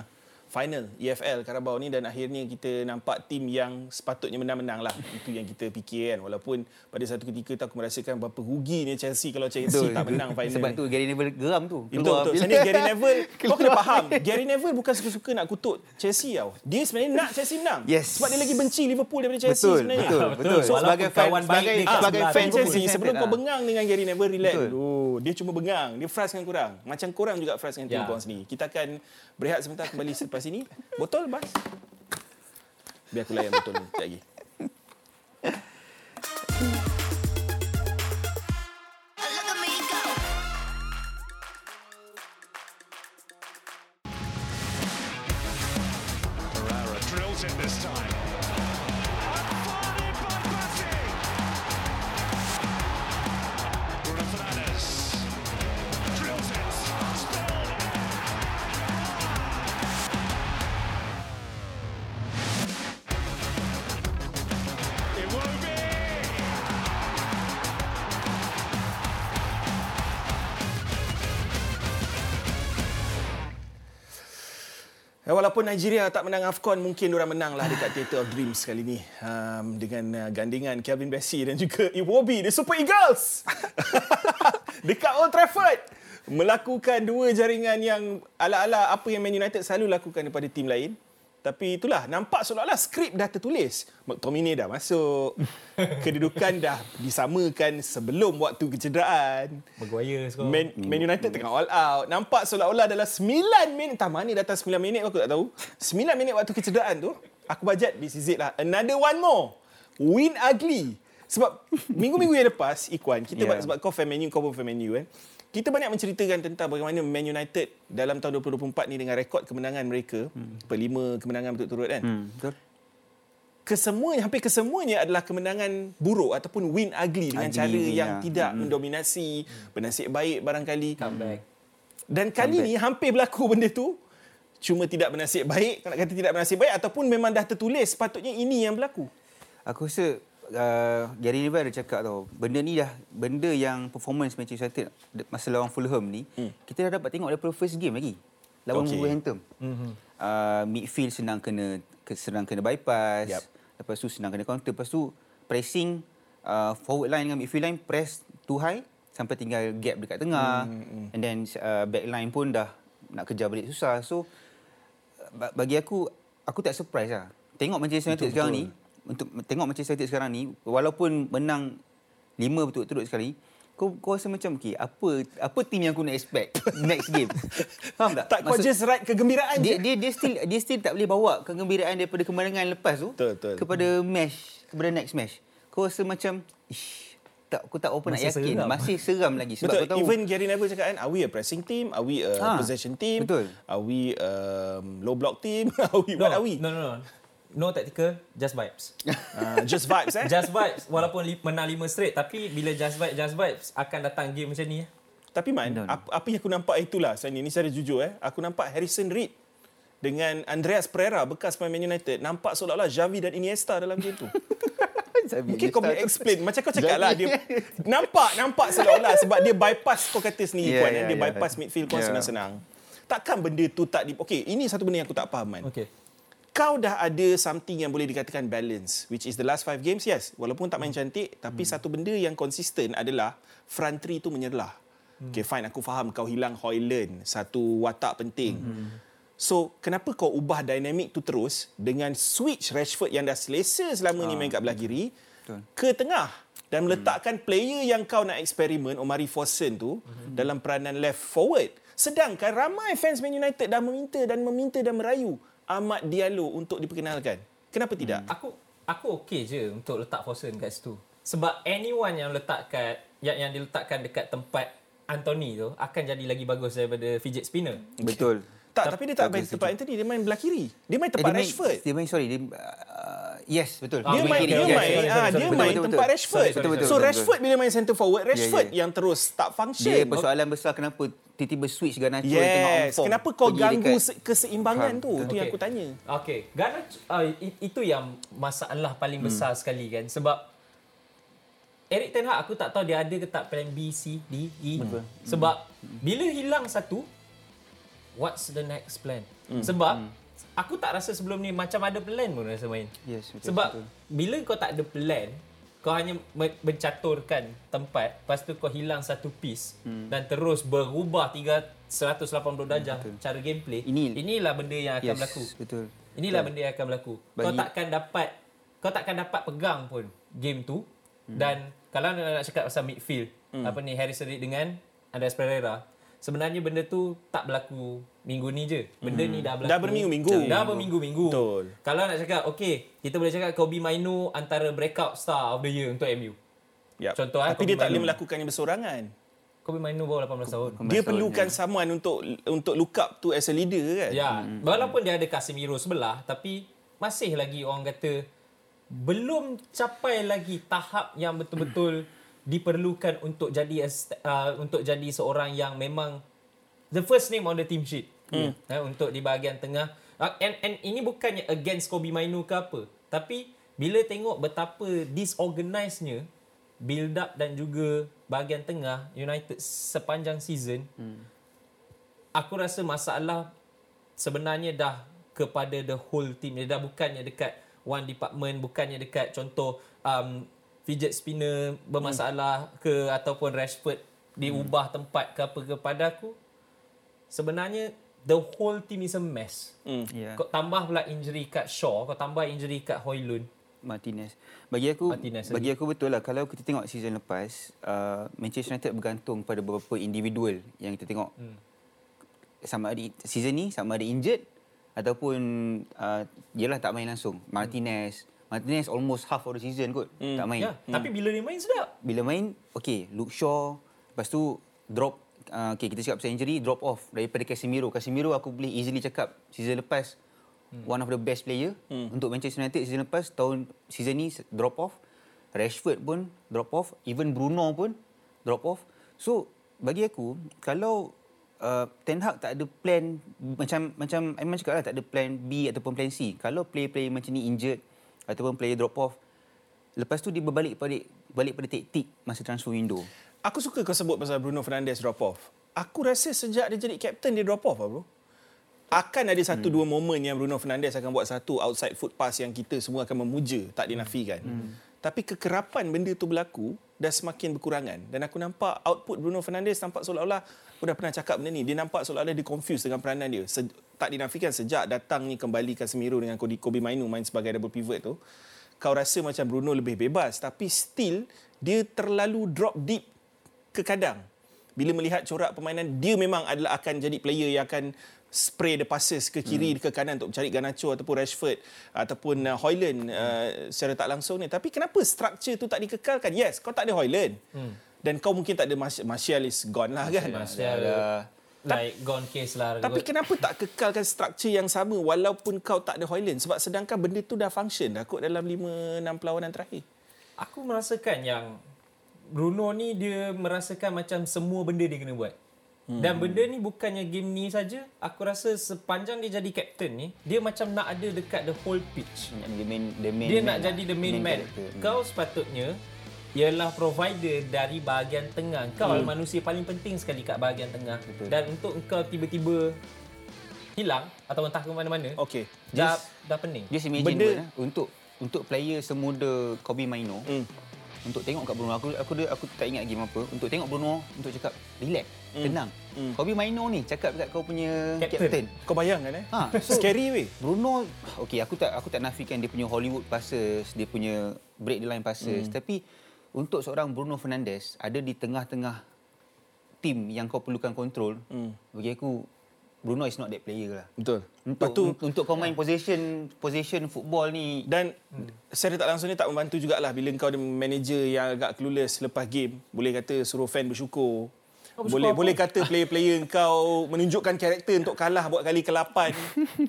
final EFL Carabao ni dan akhirnya kita nampak tim yang sepatutnya menang-menang lah. Itu yang kita fikir kan. Walaupun pada satu ketika tu aku merasakan berapa ruginya Chelsea kalau Chelsea Betul. tak menang final. Sebab tu Gary Neville geram tu. Betul, betul. Sebenarnya Gary Neville, [laughs] kau kena faham. Gary Neville bukan suka-suka nak kutuk Chelsea tau. Dia sebenarnya nak Chelsea menang. Yes. Sebab dia lagi benci Liverpool daripada Chelsea Betul, sebenarnya. betul, betul. Walaupun Sebagai fan, kawan baik sebagai, sebagai sebelah fan. Chelsea Liverpool sebelum United kau lah. bengang dengan Gary Neville relax Betul. dulu. Dia cuma bengang. Dia frust dengan korang. Macam korang juga frust dengan tim Ya. korang sendiri. Kita akan berehat sebentar kembali selepas ini. Botol bas. Biar aku layan botol ni sekejap lagi. Nigeria tak menang AFCON, mungkin orang menang lah dekat Theatre of Dreams kali ni. Um, dengan uh, gandingan Kelvin Bessie dan juga [laughs] Iwobi, the Super Eagles. [laughs] dekat Old Trafford. Melakukan dua jaringan yang ala-ala apa yang Man United selalu lakukan daripada tim lain. Tapi itulah, nampak seolah-olah skrip dah tertulis. McTominay dah masuk. [laughs] Kedudukan dah disamakan sebelum waktu kecederaan. Maguire skor. Man, Man United tengah all out. Nampak seolah-olah dalam 9 minit. Entah mana datang 9 minit aku tak tahu. 9 minit waktu kecederaan tu. Aku bajet this is it lah. Another one more. Win ugly. Sebab minggu-minggu yang lepas, Ikuan, kita Yeah. yeah. sebab kau fan Man U, kau pun fan Man U kan. Kita banyak menceritakan tentang bagaimana Man United dalam tahun 2024 ni dengan rekod kemenangan mereka. Hmm. Pelima kemenangan berturut-turut kan. Hmm, betul. Kesemuanya, hampir kesemuanya adalah kemenangan buruk ataupun win ugly dengan Ugly cara win, yang ya. tidak mendominasi, bernasib baik barangkali. Comeback. Dan kali Comeback. ni hampir berlaku benda tu. Cuma tidak bernasib baik. Nak kata tidak bernasib baik ataupun memang dah tertulis sepatutnya ini yang berlaku. Aku rasa uh, Gary Neville ada cakap tau benda ni dah benda yang performance Manchester United masa lawan Fulham ni hmm. kita dah dapat tengok daripada first game lagi lawan okay. Wolverhampton. Mm-hmm. Uh, midfield senang kena ke- senang kena bypass. Yup. Lepas tu senang kena counter. Lepas tu pressing uh, forward line dengan midfield line press too high sampai tinggal gap dekat tengah. Mm-hmm. And then uh, back line pun dah nak kejar balik susah. So ba- bagi aku aku tak surprise lah. Tengok Manchester United sekarang betul. ni untuk tengok Manchester United sekarang ni walaupun menang lima berturut-turut sekali kau kau rasa macam okay, apa apa team yang aku nak expect next game. [laughs] Faham tak? Tak kau just ride kegembiraan dia je. dia dia still dia still tak boleh bawa kegembiraan daripada kemenangan lepas tu Betul, betul. kepada match kepada next match. Kau rasa macam ish tak aku tak apa nak yakin seram. masih seram lagi sebab Betul. kau tahu Even Gary Neville cakap kan, are we a pressing team? Are we a Ha, possession team? betul. Are we um, low block team? [laughs] are we, what are we? No, no, no. No tactical, just vibes. Uh, [laughs] just vibes eh? Just vibes walaupun li- menang lima straight tapi bila just vibes just vibes akan datang game macam ni. eh. Tapi Man, Betul. apa, apa yang aku nampak itulah sebenarnya, ini secara jujur eh. Aku nampak Harrison Reed dengan Andreas Pereira bekas pemain Man United nampak seolah-olah Xavi dan Iniesta dalam game tu. [laughs] Mungkin kau boleh explain Macam kau cakap lah dia Nampak Nampak seolah-olah Sebab dia bypass Kau kata sendiri Yeah, yeah, Puan, yeah, yeah, Dia yeah. bypass midfield kau Yeah. senang-senang Takkan benda tu tak di Okay ini satu benda yang aku tak faham Man Okay. Kau dah ada something yang boleh dikatakan balance Which is the last five games Yes. Walaupun tak main cantik Tapi satu benda yang konsisten adalah Front three tu menyerlah Okay fine Aku faham kau hilang Hoyland Satu watak penting. So, kenapa kau ubah dinamik tu terus dengan switch Rashford yang dah selesa selama ni main kat belah kiri Betul. ke tengah dan meletakkan player yang kau nak eksperimen Omari Forsen tu dalam peranan left forward. Sedangkan ramai fans Man United dah meminta dan meminta dan merayu Ahmad Diallo untuk diperkenalkan. Kenapa tidak? Aku aku okey je untuk letak Fosun kat situ. Sebab anyone yang letak kat yang yang diletakkan dekat tempat Anthony tu akan jadi lagi bagus daripada fidget spinner. Betul. Tak, tapi dia tak main tempat Anthony, dia main belah kiri. Dia main Eh, tempat dia Rashford. Main, dia main sorry dia uh, yes betul. Dia main, dia yes, main, ah, dia betul, main betul, tempat betul. Rashford. Sorry, sorry, betul, so betul, Rashford bila main centre forward, Rashford yeah. yang terus tak function. Dia persoalan besar kenapa tiba-tiba switch Garnacho yang tengah on Yes, form. kenapa kau ganggu dekat- se- keseimbangan Faham, tu? Tu yang aku tanya. Okey, Garnacho uh, itu yang masalah paling besar sekali kan sebab Eric Ten Hag aku tak tahu dia ada ke tak plan B, C, D, E. Sebab bila hilang satu, what's the next plan? Sebab aku tak rasa sebelum ni macam ada plan pun rasa main. Yes, betul, Sebab betul. bila kau tak ada plan, kau hanya men- mencaturkan tempat, lepas tu kau hilang satu piece dan terus berubah tiga 180 darjah cara gameplay. Ini- inilah benda yang akan yes, berlaku. Betul. Inilah benda yang akan berlaku. Kau Bagi- takkan dapat kau takkan dapat pegang pun game tu Hmm. dan kalau nak cakap pasal midfield apa ni Harrison Reed dengan Andreas Pereira sebenarnya benda tu tak berlaku minggu ni je. Benda ni dah berlaku. Hmm. Dah berminggu-minggu. Dah berminggu-minggu. Betul. Kalau nak cakap okey, kita boleh cakap Kobe Mainu antara breakout star of the year untuk MU. Yep. Contoh, eh, Tapi dia Kobe tak boleh Mainu. melakukannya bersorangan. Kobe Mainu baru 18 tahun. Dia tahun, perlukan someone untuk untuk look up to as a leader kan. Ya, walaupun dia ada Casemiro sebelah tapi masih lagi orang kata belum capai lagi tahap yang betul-betul diperlukan untuk jadi uh, untuk jadi seorang yang memang the first name on the team sheet. Hmm. Uh, untuk di bahagian tengah uh, and and ini bukannya against Kobe Mainu ke apa, tapi bila tengok betapa disorganizednya build up dan juga bahagian tengah United sepanjang season, aku rasa masalah sebenarnya dah kepada the whole team. Dia dah bukannya dekat one department, bukannya dekat contoh um, fidget spinner bermasalah ke ataupun Rashford diubah tempat ke apa kepada aku. Sebenarnya the whole team is a mess. Ya. Kau tambah pula injury kat Shaw, kau tambah injury kat Hoylund. Martinez. Bagi aku Martinez bagi aku betul lah kalau kita tengok season lepas uh, Manchester United bergantung pada beberapa individual yang kita tengok. Hmm. Sama ada season ni sama ada injured ataupun uh, yelah tak main langsung. Martinez Martinez almost half of the season kot hmm. tak main. Ya, tapi bila dia main sedap. Bila main okey Luke Shaw lepas tu drop uh, okey kita cakap pasal injury drop off daripada Casemiro. Casemiro aku boleh easily cakap season lepas hmm. one of the best player hmm. untuk Manchester United season lepas tahun season ni drop off. Rashford pun drop off, even Bruno pun drop off. So bagi aku kalau uh, Ten Hag tak ada plan macam macam Aiman cakap lah tak ada plan B ataupun plan C. Kalau player-player macam ni injured ataupun player drop off lepas tu dia berbalik pada balik pada taktik masa transfer window. Aku suka kau sebut pasal Bruno Fernandes drop off. Aku rasa sejak dia jadi captain dia drop off lah bro. Akan ada satu hmm. dua momen yang Bruno Fernandes akan buat satu outside foot pass yang kita semua akan memuja, tak dinafikan. Hmm. Tapi kekerapan benda tu berlaku dah semakin berkurangan dan aku nampak output Bruno Fernandes nampak seolah-olah aku dah pernah cakap benda ni dia nampak seolah-olah dia confused dengan peranan dia tak dinafikan sejak datang ni kembali Casemiro dengan Kobe, Kobe Mainu main sebagai double pivot tu kau rasa macam Bruno lebih bebas. Tapi still dia terlalu drop deep ke kadang. Bila melihat corak permainan dia memang adalah akan jadi player yang akan spray the passes ke kiri hmm. ke kanan untuk mencari Garnacho ataupun Rashford ataupun uh, Hoyland uh, secara tak langsung ni. Tapi kenapa structure tu tak dikekalkan? Yes kau tak ada Hoyland. Hmm. dan kau mungkin tak ada Martial is gone lah kan? Martial like gone case lah. tapi kenapa tak kekalkan structure yang sama walaupun kau tak ada Hoyland sebab sedangkan benda tu dah function dah kot dalam 5 6 perlawanan terakhir Aku merasakan yang Bruno ni dia merasakan macam semua benda dia kena buat. Hmm. Dan benda ni bukannya game ni saja. Aku rasa sepanjang dia jadi captain ni, dia macam nak ada dekat the whole pitch. The main, the main Dia man nak lah. jadi the main, man. character. Hmm. Kau sepatutnya ialah provider dari bahagian tengah. Kau hmm. manusia paling penting sekali kat bahagian tengah. Betul. Dan untuk kau tiba-tiba hilang atau entah ke mana-mana, okey dah, Just- dah pening. Just imagine Benda- pun, eh, untuk untuk player semuda Kobe Maino Hmm. untuk tengok kat Bruno aku aku aku tak ingat game apa untuk tengok Bruno untuk cakap relax tenang Hmm. Kobe Maino ni cakap dekat kau punya Captain. captain, kau bayangkan eh Ha, [laughs] so- scary weh Bruno okey aku tak aku tak nafikan dia punya Hollywood passes dia punya break the line passes Hmm. tapi untuk seorang Bruno Fernandes ada di tengah-tengah tim yang kau perlukan kontrol Hmm. bagi aku Bruno is not that player lah betul untuk Lepas tu untuk kau main possession possession football ni Dan secara tak langsung ni tak membantu jugalah bila kau ada manager yang agak clueless lepas game. Boleh kata suruh fan bersyukur. Boleh boleh kata player-player kau menunjukkan karakter untuk kalah buat kali ke-8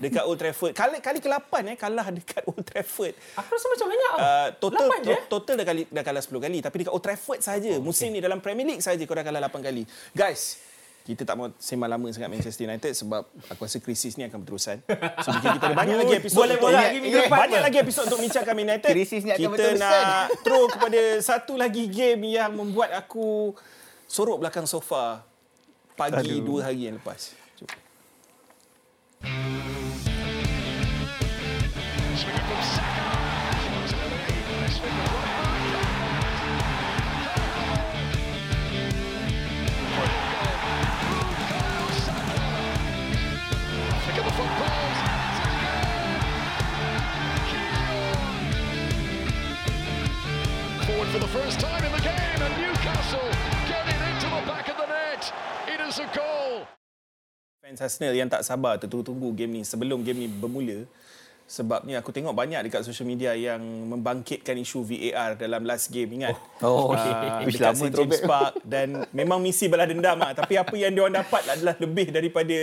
dekat Old Trafford. Kali kali ke-8 eh kalah dekat Old Trafford. Aku rasa macam banyak. Uh, total je, eh? to, total dah kali dah kalah 10 kali tapi dekat Old Trafford saja oh, musim ni dalam Premier League saja kau dah kalah 8 kali. Guys, kita tak mau sembang lama sangat Manchester United sebab aku rasa krisis ni akan berterusan. So mungkin kita ada banyak lagi episod Boleh untuk borak lagi minggu depan banyak pun. lagi episod untuk bincangkan United. Krisis ni akan kita berterusan. nak throw kepada satu lagi game yang membuat aku sorok belakang sofa pagi Aduh. dua hari yang lepas. Jom. Forward for the first time in the game, Is a goal. Fans Arsenal yang tak sabar tertunggu-tunggu game ni sebelum game ni bermula sebabnya aku tengok banyak dekat social media yang membangkitkan isu VAR dalam last game ingat Oh, Ah, Wish dekat lama St. James Robert. Park dan memang misi balas dendam lah. tapi apa yang diorang dapat adalah lebih daripada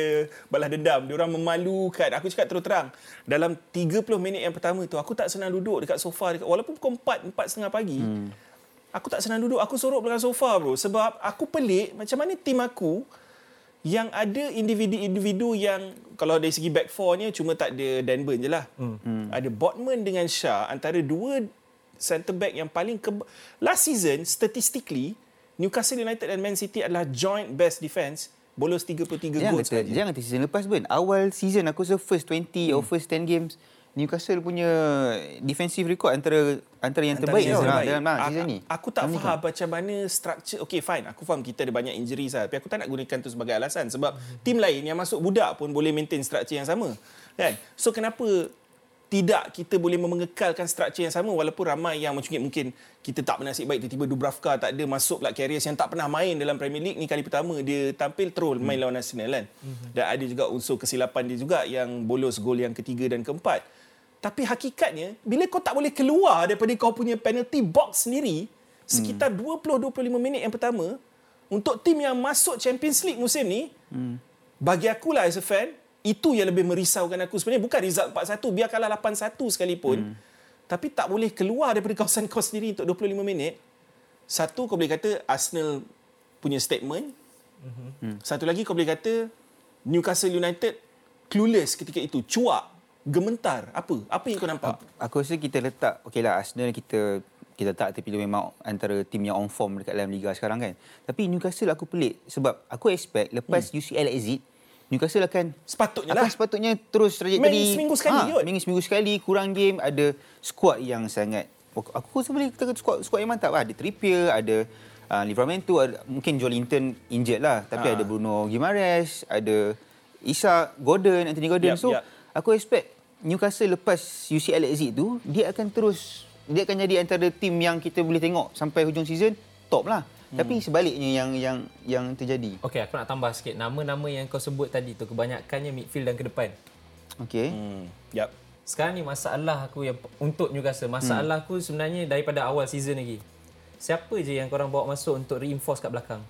balas dendam diorang memalukan aku cakap terus terang dalam 30 minit yang pertama tu aku tak senang duduk dekat sofa dekat, walaupun pukul 4 4.30 pagi hmm. Aku tak senang duduk aku sorok belakang sofa bro sebab aku pelik macam mana tim aku yang ada individu-individu yang kalau dari segi back four ni cuma tak ada Dan Burn je lah. Hmm. Ada Botman dengan Shah antara dua centre back yang paling ke last season statistically Newcastle United dan Man City adalah joint best defence bolos 33 Jangan gol kata, sahaja. jangan kata season lepas pun. Awal season aku rasa first 20 or first 10 games Newcastle punya defensive record antara antara yang Antara terbaik yang tau terbaik. dalam ha, A- season ni. Aku tak Dalam ni faham macam mana structure. Okay, fine. Aku faham kita ada banyak injuries lah. Tapi aku tak nak gunakan tu sebagai alasan. Sebab tim lain yang masuk budak pun boleh maintain structure yang sama. Kan? So, kenapa tidak kita boleh mengekalkan structure yang sama walaupun ramai yang mungkin mungkin kita tak bernasib baik tiba-tiba Dubravka tak ada masuk pula Karius yang tak pernah main dalam Premier League ni kali pertama dia tampil terus main lawan Arsenal kan dan ada juga unsur kesilapan dia juga yang bolos gol yang ketiga dan keempat tapi hakikatnya bila kau tak boleh keluar daripada kau punya penalty box sendiri sekitar 20-25 minit yang pertama untuk tim yang masuk Champions League musim ni bagi aku lah as a fan itu yang lebih merisaukan aku sebenarnya. Bukan result 4-1 biar kalah 8-1 sekalipun tapi tak boleh keluar daripada kawasan kau sendiri untuk 25 minit. Satu kau boleh kata Arsenal punya statement. Satu lagi kau boleh kata Newcastle United clueless ketika itu. Cuak gementar apa apa yang kau nampak Aku rasa kita letak okey lah Arsenal kita kita tak tapi dia memang antara tim yang on form dekat dalam liga sekarang kan. Tapi Newcastle aku pelik sebab aku expect lepas hmm. UCL exit Newcastle akan sepatutnya akan lah sepatutnya terus trajectory Main seminggu sekali kot. Main seminggu sekali kurang game ada squad yang sangat aku rasa boleh kata squad squad yang mantap lah. Ada Trippier, ada uh, Livramento, ada, mungkin Joelinton injured lah tapi Ah. ada Bruno Guimaraes, ada Isa Gordon, Anthony Gordon. Yup, so yup. aku expect Newcastle lepas UCL exit tu dia akan terus dia akan jadi antara tim yang kita boleh tengok sampai hujung season top lah. Hmm. Tapi sebaliknya yang yang yang terjadi. Okey, aku nak tambah sikit. Nama-nama yang kau sebut tadi tu kebanyakannya midfield dan ke depan. Okey. hmm. yap Sekarang ni masalah aku yang untuk Newcastle, masalah aku sebenarnya daripada awal season lagi. Siapa je yang korang bawa masuk untuk reinforce kat belakang?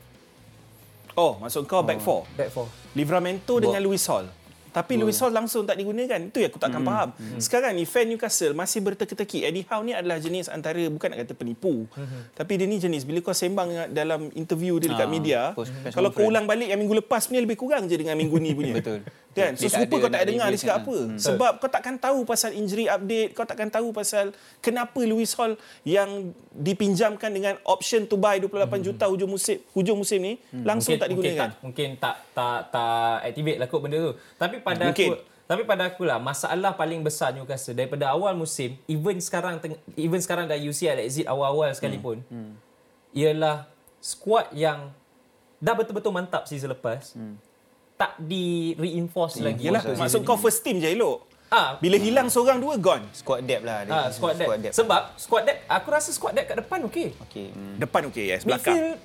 oh maksud kau back four Back four. Livramento dengan Luis Hall. Tapi Luis Hall langsung tak digunakan. Itu yang aku takkan Hmm. faham. Sekarang ni fan Newcastle masih berteka-teki. Eddie Howe ni adalah jenis antara bukan nak kata penipu. Tapi dia ni jenis bila kau sembang dalam interview dia dekat. Ah, media, post- kalau kau ulang balik yang minggu lepas punya lebih kurang je dengan minggu ni punya. [laughs] Betul. Kan? So serupa kau tak dengar dia cakap sangat. apa. Sebab kau takkan tahu pasal injury update, kau takkan tahu pasal kenapa Luis Hall yang dipinjamkan dengan option to buy 28 juta hujung musim hujung musim ni langsung tak digunakan. Mungkin tak, mungkin tak tak tak activate lah kot benda tu. Tapi pada Mungkin. aku tapi pada aku lah masalah paling besar Newcastle daripada awal musim even sekarang teng- even sekarang dah UCL exit awal-awal sekalipun Hmm. ialah squad yang dah betul-betul mantap season lepas tak di reinforce lagi. Yalah, maksud kau first team je elok. ah Bila hilang seorang dua gone. Squad depth lah dia. ah squad depth. Sebab squad depth aku rasa squad depth kat depan okey. Okey. Hmm. Depan okey yes, belakang. Midfield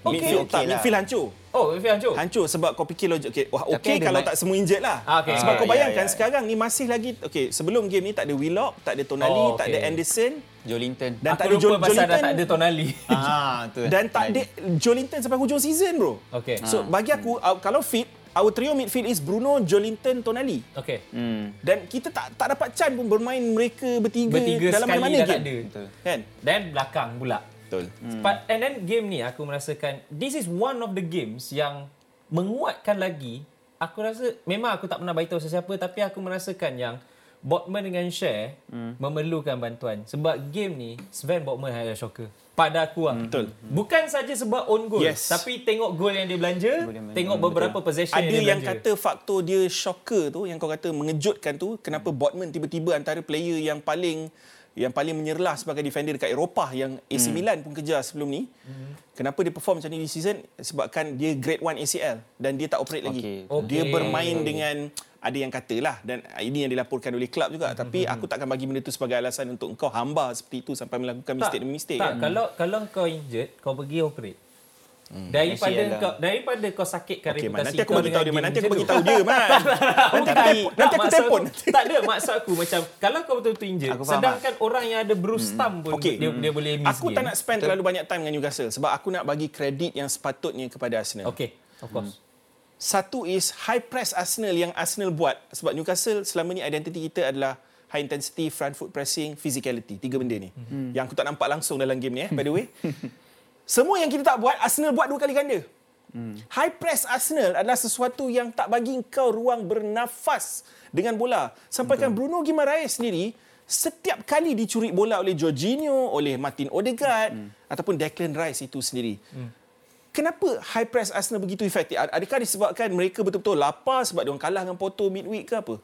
okey. Midfield tak, okey lah. midfield hancur. Oh, midfield hancur. Hancur sebab kau fikir logik okey. Wah, okey ada kalau tak semua injured lah. Ah, okey. Sebab Ah, kau ya, bayangkan ya. sekarang ni masih lagi okey, sebelum game ni tak ada Willock, tak ada Tonali, Oh, tak ada. Anderson Joelinton. dan aku tak ada lupa pasal dah Jolinton. tak ada Tonali. ah, betul. Dan tak ada Jolinton sampai hujung season bro. Okey. So bagi aku uh, kalau fit Our trio midfield is Bruno, Jolinton, Tonali. Okey. Hmm. Dan kita tak tak dapat chance pun bermain mereka bertiga, Bertiga dalam sekali mana-mana dah tak game. ada. Betul. Kan? Dan belakang pula. Betul. Hmm. But, and then game ni aku merasakan this is one of the games yang menguatkan lagi aku rasa memang aku tak pernah beritahu sesiapa tapi aku merasakan yang Botman dengan Share hmm. memerlukan bantuan sebab game ni Sven Botman adalah shocker pada aku lah. Betul. Bukan saja sebab own goal Yes. tapi tengok gol yang dia belanja, yang belanja. tengok Hmm, beberapa possession Ada yang dia yang belanja. kata faktor dia shocker tu yang kau kata mengejutkan tu kenapa Botman tiba-tiba antara player yang paling yang paling menyerlah sebagai defender dekat Eropah yang AC Milan pun kejar sebelum ni. Kenapa dia perform macam ni di season sebabkan dia grade 1 ACL dan dia tak operate lagi. Okey. Dia bermain dengan ada yang katalah dan ini yang dilaporkan oleh klub juga tapi aku takkan bagi benda tu sebagai alasan untuk engkau hamba seperti itu sampai melakukan mistake demi mistake tak, kan. kalau kalau kau injured, kau pergi operate. Daripada ACL lah. kau daripada kau sakitkan Man. reputasi Nanti aku kau bagi tahu dia, Man. Nanti game aku bagi tahu dia, Man. [laughs] Nanti aku Tak. Nanti aku telefon. [laughs] tak ada maksud aku macam kalau kau betul-betul injured Aku faham, sedangkan orang yang ada bruise thumb pun Okey. dia dia boleh miss Aku tak nak spend terlalu banyak time dengan Newcastle sebab aku nak bagi kredit yang sepatutnya kepada Arsenal. Okey, of course. Satu is high press Arsenal yang Arsenal buat. Sebab Newcastle selama ni identiti kita adalah high intensity front foot pressing physicality. Tiga benda ni. Hmm. yang aku tak nampak langsung dalam game ni eh by the way. [laughs] Semua yang kita tak buat Arsenal buat dua kali ganda. Hmm. high press Arsenal adalah sesuatu yang tak bagi kau ruang bernafas dengan bola. Sampaikan Bruno Guimaraes sendiri setiap kali dicuri bola oleh Jorginho oleh Martin Odegaard hmm. ataupun Declan Rice itu sendiri. Hmm kenapa high press Arsenal begitu efektif? Ad- Adakah disebabkan mereka betul-betul lapar sebab dia kalah dengan Porto midweek ke apa?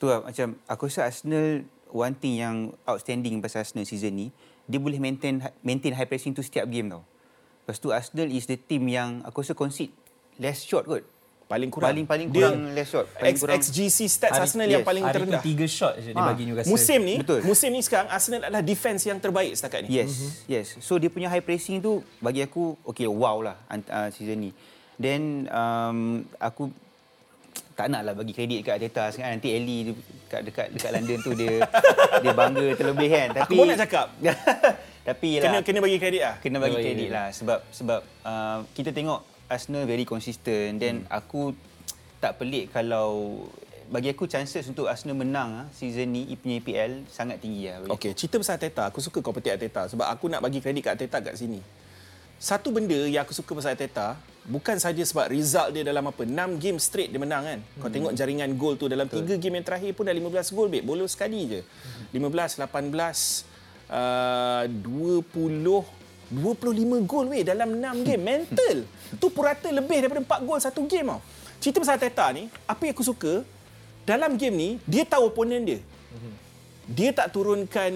Tu lah macam aku rasa Arsenal one thing yang outstanding pasal Arsenal season ni dia boleh maintain maintain high pressing tu setiap game tau. Lepas tu Arsenal is the team yang aku rasa concede less shot kot. Paling kurang. Paling paling Dia kurang less shot. Paling X, kurang XGC stats Hari- Arsenal yang yes, paling Hari tu terendah. tiga shot je dia Ha. bagi Newcastle. Musim ni, Betul. musim ni sekarang Arsenal adalah defense yang terbaik setakat ni. Yes, yes. So dia punya high pressing tu bagi aku okay wow lah uh, season ni. Then um, aku tak nak lah bagi kredit kat Arteta sekarang nanti Ellie dia dekat dekat dekat London tu dia [laughs] dia bangga terlebih kan tapi pun nak cakap. [laughs] tapi Kena yelah, kena bagi kredit ah. kena bagi kredit. lah sebab sebab uh, kita tengok Arsenal very consistent then Hmm. aku tak pelik kalau bagi aku chances untuk Arsenal menang ah, season ni punya EPL sangat tinggi lah. Okey, cerita pasal Arteta. Aku suka kau petik Arteta sebab aku nak bagi kredit kat Arteta kat sini. Satu benda yang aku suka pasal Arteta bukan saja sebab result dia dalam apa 6 game straight dia menang kan. Kau Hmm. tengok jaringan gol tu dalam 3 game yang terakhir pun dah 15 gol babe. Bolos sekali je. 15 18 uh, 20 25 gol weh dalam 6 [laughs] game. Mental. tu purata lebih daripada 4 gol satu game tau. Cerita pasal Arteta ni, apa yang aku suka dalam game ni dia tahu opponent dia dia tak turunkan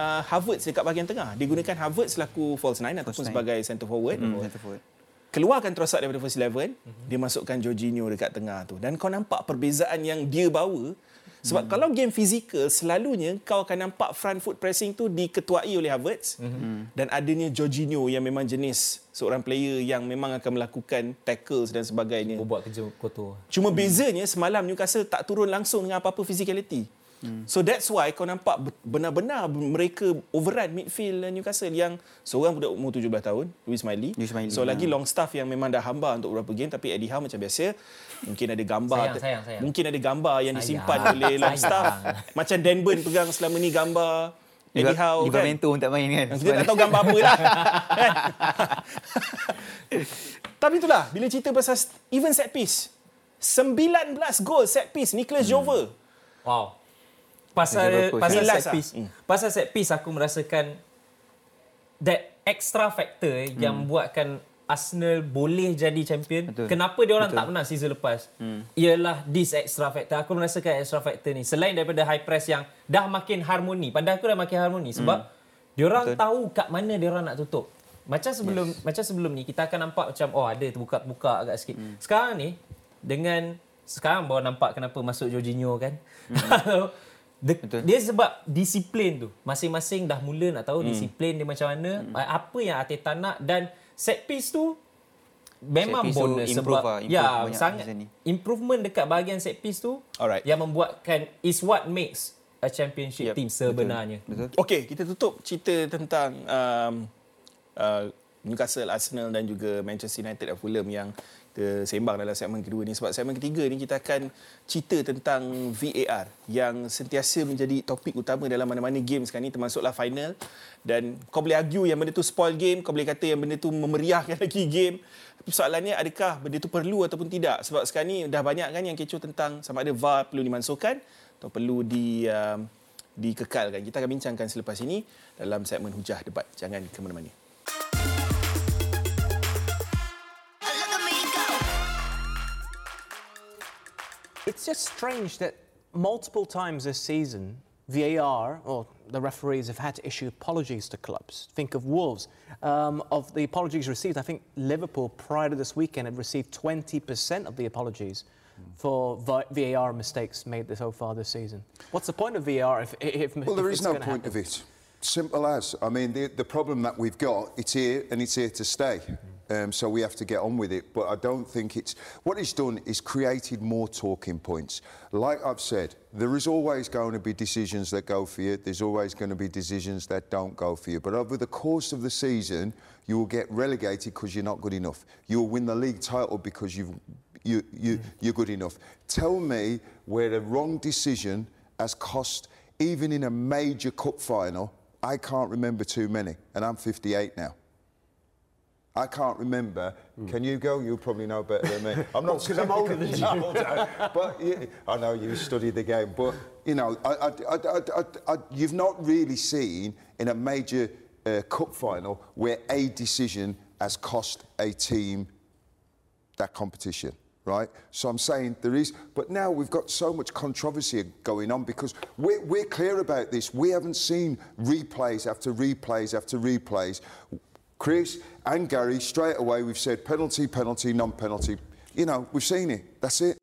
uh, Havertz dekat bahagian tengah. Dia gunakan Havertz selaku false nine ataupun nine. sebagai centre forward. Hmm, center forward. Keluarkan Trossard daripada first eleven, dia masukkan Jorginho dekat tengah tu. Dan kau nampak perbezaan yang dia bawa. Sebab kalau game fizikal, selalunya kau akan nampak front foot pressing tu diketuai oleh Havertz. Dan adanya Jorginho yang memang jenis seorang player yang memang akan melakukan tackles dan sebagainya. Buat kerja kotor. Cuma bezanya semalam Newcastle tak turun langsung dengan apa-apa physicality. Hmm. So that's why kau nampak be- benar-benar mereka overrun midfield Newcastle yang seorang budak umur 17 tahun, Luis Miley. Luis Miley, So ya. lagi long staff yang memang dah hamba untuk beberapa game tapi Eddie Howe macam biasa mungkin ada gambar Sayang, sayang, sayang. mungkin ada gambar yang Sayang. disimpan oleh long Sayang. staff macam Dan Burn pegang selama ni gambar Eddie Howe kan. Livramento pun tak main kan. Kita tak tahu gambar apa lah. Kan? [laughs] Tapi itulah, bila cerita pasal even set piece. 19 gol set piece Nicholas hmm. Jover. Wow. Pasal pasal set lah. piece. Hmm. Pasal set piece aku merasakan that extra factor eh, yang buatkan Arsenal boleh jadi champion. Betul. Kenapa dia orang tak menang season lepas? Ialah this extra factor. Aku merasakan extra factor ni selain daripada high press yang dah makin harmoni. Pada aku dah makin harmoni sebab dia orang tahu kat mana dia orang nak tutup. Macam sebelum yes. macam sebelum ni kita akan nampak macam oh ada terbuka-terbuka agak sikit. Sekarang ni dengan sekarang baru nampak kenapa masuk Jorginho kan. [laughs] Dia, dia sebab disiplin tu. Masing-masing dah mula nak tahu hmm. disiplin dia macam mana, hmm. apa yang Arteta nak dan set piece tu memang Set piece tu bonus improve sebab lah, improve ya sangat improvement dekat bahagian set piece tu Alright. yang membuatkan is what makes a championship Yep, team sebenarnya. Betul. Okey, kita tutup cerita tentang um, uh, Newcastle, Arsenal dan juga Manchester United dan Fulham yang kita sembang dalam segmen kedua ni. Sebab segmen ketiga ni kita akan cerita tentang VAR yang sentiasa menjadi topik utama dalam mana-mana game sekarang ni termasuklah final. Dan kau boleh argue yang benda tu spoil game kau boleh kata yang benda tu memeriahkan [laughs] lagi game. Tapi soalannya adakah benda tu perlu ataupun tidak? Sebab sekarang ni dah banyak kan yang kecoh tentang sama ada VAR perlu dimasukkan atau perlu di um, dikekalkan. Kita akan bincangkan selepas ini dalam segmen hujah debat. Jangan ke mana-mana It's just strange that multiple times this season, VAR or the referees have had to issue apologies to clubs. Think of Wolves. Um, of the apologies received, I think Liverpool prior to this weekend had received 20% of the apologies for VAR mistakes made so far this season. What's the point of VAR if, if Well, there if is no point happen? of it. Simple as. I mean, the, the problem that we've got, it's here and it's here to stay. Um, so we have to get on with it. But I don't think it's. What it's done is created more talking points. Like I've said, there is always going to be decisions that go for you, there's always going to be decisions that don't go for you. But over the course of the season, you will get relegated because you're not good enough. You'll win the league title because you've, you, you, you're good enough. Tell me where a wrong decision has cost, even in a major cup final, I can't remember too many, and I'm 58 now. I can't remember. Can you go? You probably know better than me. [laughs] I'm not because I'm older than you. [laughs] [laughs] but yeah, I know you studied the game. But you know, I, I, I, I, I, you've not really seen in a major uh, cup final where a decision has cost a team that competition, right? So I'm saying there is, but now we've got so much controversy going on because we're, we're clear about this. We haven't seen replays after replays after replays. Chris and Gary, straight away, we've said penalty, penalty, non penalty. You know, we've seen it. That's it.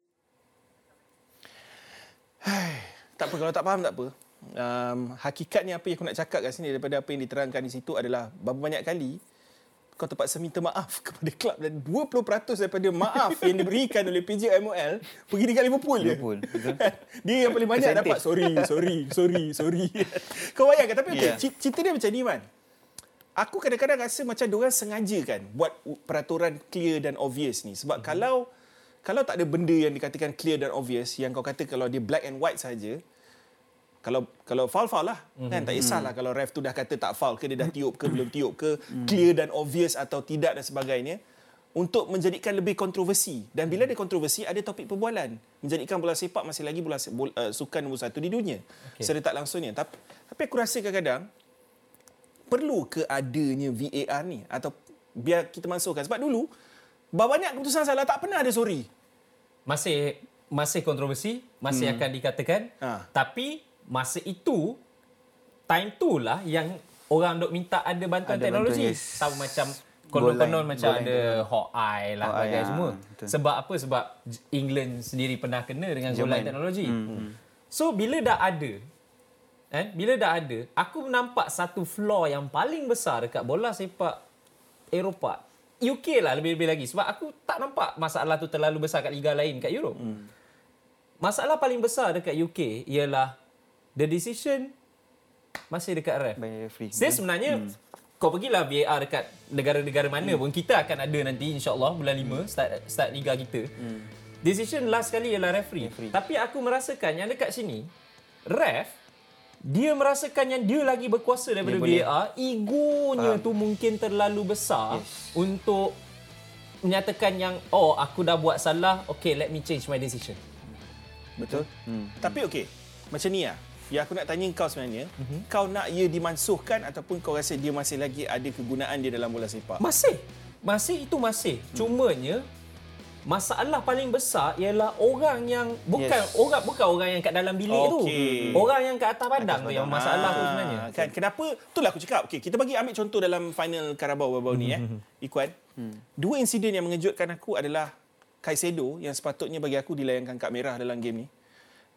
[sighs] Tak apa, kalau tak faham tak apa. Um, hakikatnya apa yang aku nak cakap kat sini daripada apa yang diterangkan di situ adalah berapa banyak kali kau terpaksa minta maaf [laughs] kepada klub dan 20% daripada maaf yang diberikan oleh PJMOL pergi dekat Liverpool je. Liverpool, betul. [laughs] dia yang paling banyak Percentage. dapat sorry, sorry, sorry, sorry. [laughs] kau bayangkan tapi Yeah. yeah. cerita dia macam ni man. Aku kadang-kadang rasa macam diorang sengaja kan buat peraturan clear dan obvious ni. Sebab mm-hmm. kalau kalau tak ada benda yang dikatakan clear dan obvious yang kau kata kalau dia black and white saja kalau kalau foul foul lah. Mm-hmm. kan tak kisahlah kalau ref tu dah kata tak foul ke dia dah tiup ke [coughs] belum tiup ke clear dan obvious atau tidak dan sebagainya untuk menjadikan lebih kontroversi. Dan bila ada kontroversi ada topik perbualan. Menjadikan bola sepak masih lagi bola, bola uh, sukan nombor satu di dunia. Okay. secara tak langsungnya. Tapi tapi aku rasa kadang-kadang perlu ke adanya VAR ni atau biar kita masukkan sebab dulu banyak keputusan salah tak pernah ada sorry Masih masih kontroversi, masih hmm. akan dikatakan. Ha. Tapi masa itu time tu lah yang orang dok minta ada bantuan Ada teknologi. bantuan, yes. Tahu macam konon-konon macam goal ada tu. hawk eye lah bagai ah, semua. betul. Sebab apa? Sebab England sendiri pernah kena dengan goal line teknologi. Hmm, So bila dah ada eh bila dah ada aku nampak satu flaw yang paling besar dekat bola sepak Eropah UK lah lebih-lebih lagi sebab aku tak nampak masalah tu terlalu besar kat liga lain kat Europe. Hmm. Masalah paling besar dekat UK ialah the decision masih dekat ref. Saya sebenarnya hmm. kau pergilah VAR dekat negara-negara mana hmm. pun kita akan ada nanti insya-Allah bulan 5 start start liga kita. Hmm. Decision last kali ialah referee. Referee. Tapi aku merasakan yang dekat sini ref dia merasakan yang dia lagi berkuasa daripada Dia boleh. VAR, egonya tu mungkin terlalu besar Yes. untuk menyatakan yang oh aku dah buat salah, okay let me change my decision. Betul. Hmm. Tapi okey, macam ni lah. Yang aku nak tanya kau sebenarnya, mm-hmm. kau nak ia dimansuhkan ataupun kau rasa dia masih lagi ada kegunaan dia dalam bola sepak? Masih. Masih itu masih. Hmm. Cumanya masalah paling besar ialah orang yang bukan yes. Orang bukan orang yang kat dalam bilik Okey. tu. Orang yang kat atas padang tu yang masalah tu sebenarnya. Kan kenapa? Itulah aku cakap. Okey, kita bagi ambil contoh dalam final Carabao baru-baru ni eh. Ikuan. Dua insiden yang mengejutkan aku adalah Kaisedo yang sepatutnya bagi aku dilayangkan kad merah dalam game ni.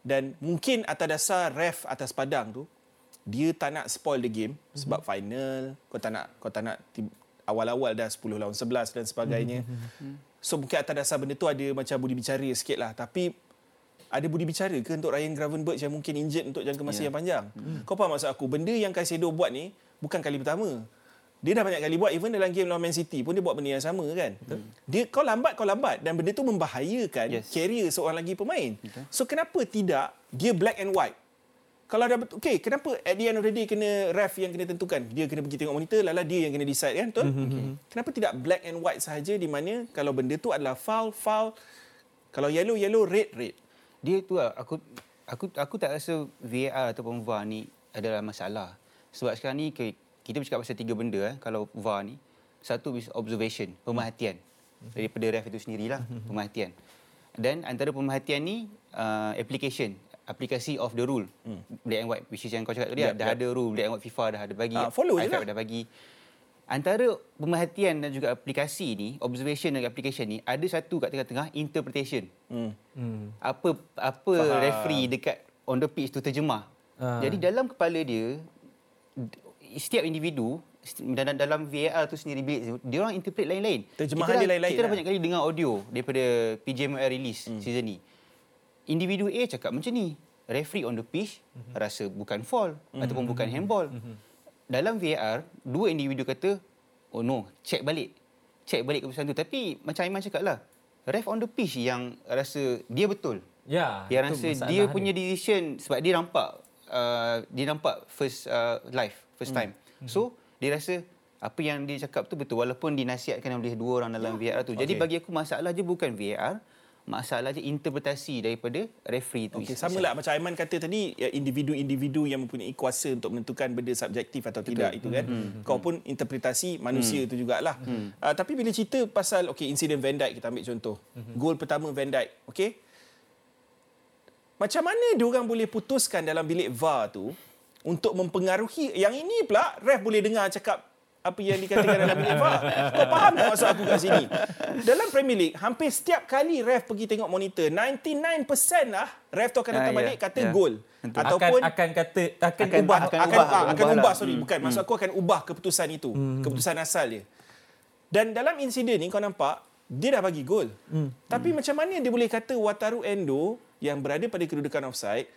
Dan mungkin atas dasar ref atas padang tu dia tak nak spoil the game sebab final kau tak nak kau tak nak awal-awal dah 10 lawan 11 dan sebagainya. So mungkin atas dasar benda tu ada macam budi bicara sikit lah. Tapi ada budi bicara ke untuk Ryan Gravenberch yang mungkin injured untuk jangka masa yeah. yang panjang? Hmm. Kau faham maksud aku? Benda yang Kaisedo buat ni bukan kali pertama. Dia dah banyak kali buat even dalam game lawan Man City pun dia buat benda yang sama kan. Hmm. Dia kau lambat kau lambat dan benda tu membahayakan yes. Career seorang lagi pemain. Okay. So kenapa tidak dia black and white? Kalau dah betul, okay, kenapa at the end of the day kena ref yang kena tentukan? Dia kena pergi tengok monitor, lala dia yang kena decide kan, betul? Okay. Kenapa tidak black and white sahaja di mana kalau benda tu adalah foul, foul. Kalau yellow, yellow, red, red. Dia tu lah, aku aku aku tak rasa VAR ataupun VAR ni adalah masalah. Sebab sekarang ni kita bercakap pasal tiga benda eh kalau VAR ni. Satu is observation, pemerhatian. Daripada ref itu sendirilah, pemerhatian. Dan antara pemerhatian ni uh, application, aplikasi of the rule. Black and white which is yang kau cakap tadi Yep, dah yep. ada rule black and white FIFA dah ada bagi. Ah, follow je IFAB lah. dah bagi. Antara pemerhatian dan juga aplikasi ni, observation dan application ni ada satu kat tengah-tengah interpretation Hmm. apa apa Faham. Referee dekat on the pitch tu terjemah. Ah. Jadi dalam kepala dia setiap individu dalam dalam VAR tu sendiri bilik dia orang interpret lain-lain. Terjemahan kita dah, dia lain-lain Kita dah lah. banyak kali dengar audio daripada PJML release hmm. season ni. Individu A cakap macam ni. Referee on the pitch hmm. rasa bukan foul hmm. ataupun bukan handball. Hmm. Dalam VAR dua individu kata oh no, check balik. Check balik keputusan tu tapi macam Aiman cakap lah ref on the pitch yang rasa dia betul. Ya. Dia itu rasa dia punya decision sebab dia nampak uh, dia nampak first uh, live, first time. So dia rasa apa yang dia cakap tu betul walaupun dinasihatkan oleh dua orang dalam VAR tu. Jadi Okay. bagi aku masalah je bukan VAR. Masalah je interpretasi daripada referee tu. Okey, sama lah macam Aiman kata tadi ya, individu-individu yang mempunyai kuasa untuk menentukan benda subjektif atau tidak itu kan. Hmm. Kau pun interpretasi manusia itu jugalah. Hmm. Uh, tapi bila cerita pasal okey insiden Van Dijk kita ambil contoh. Hmm. Gol pertama Van Dijk, okey. Macam mana dia orang boleh putuskan dalam bilik VAR tu untuk mempengaruhi yang ini pula ref boleh dengar cakap apa yang dikatakan dalam VAR. Kau faham tak maksud aku kat sini? Dalam Premier League, hampir setiap kali ref pergi tengok monitor, 99% lah ref tu akan datang Ah, ya. balik kata Ya. gol. Betul. Ataupun akan akan kata akan, Akan- ubah akan, akan akan, ubah, ubah, akan ubah ubah, lah. sorry bukan maksud aku akan ubah keputusan itu keputusan asal dia dan dalam insiden ni kau nampak dia dah bagi gol tapi macam mana dia boleh kata Wataru Endo yang berada pada kedudukan offside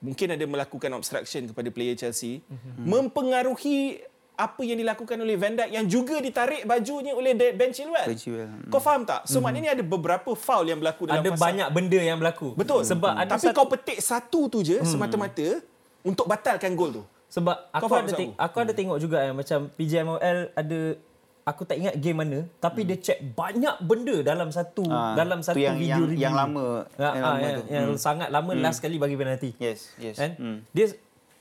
mungkin ada melakukan obstruction kepada player Chelsea mempengaruhi apa yang dilakukan oleh Van Dijk yang juga ditarik bajunya oleh Ben Chilwell. Ben Chilwell, hmm. Kau faham tak? So maknanya ada beberapa foul yang berlaku dalam ada fasa banyak benda yang berlaku. Betul. Sebab ada Tapi satu, kau petik satu tu je semata-mata untuk batalkan gol tu. sebab aku faham ada maksud teng- aku? aku ada tengok juga eh, macam PJMOL ada aku tak ingat game mana tapi dia check banyak benda dalam satu Ah, dalam tu satu yang- video yang- review. yang lama- Ya, yang ah, lama yang, tu. yang sangat lama last kali bagi penalti. Yes, yes. Kan? Hmm. Dia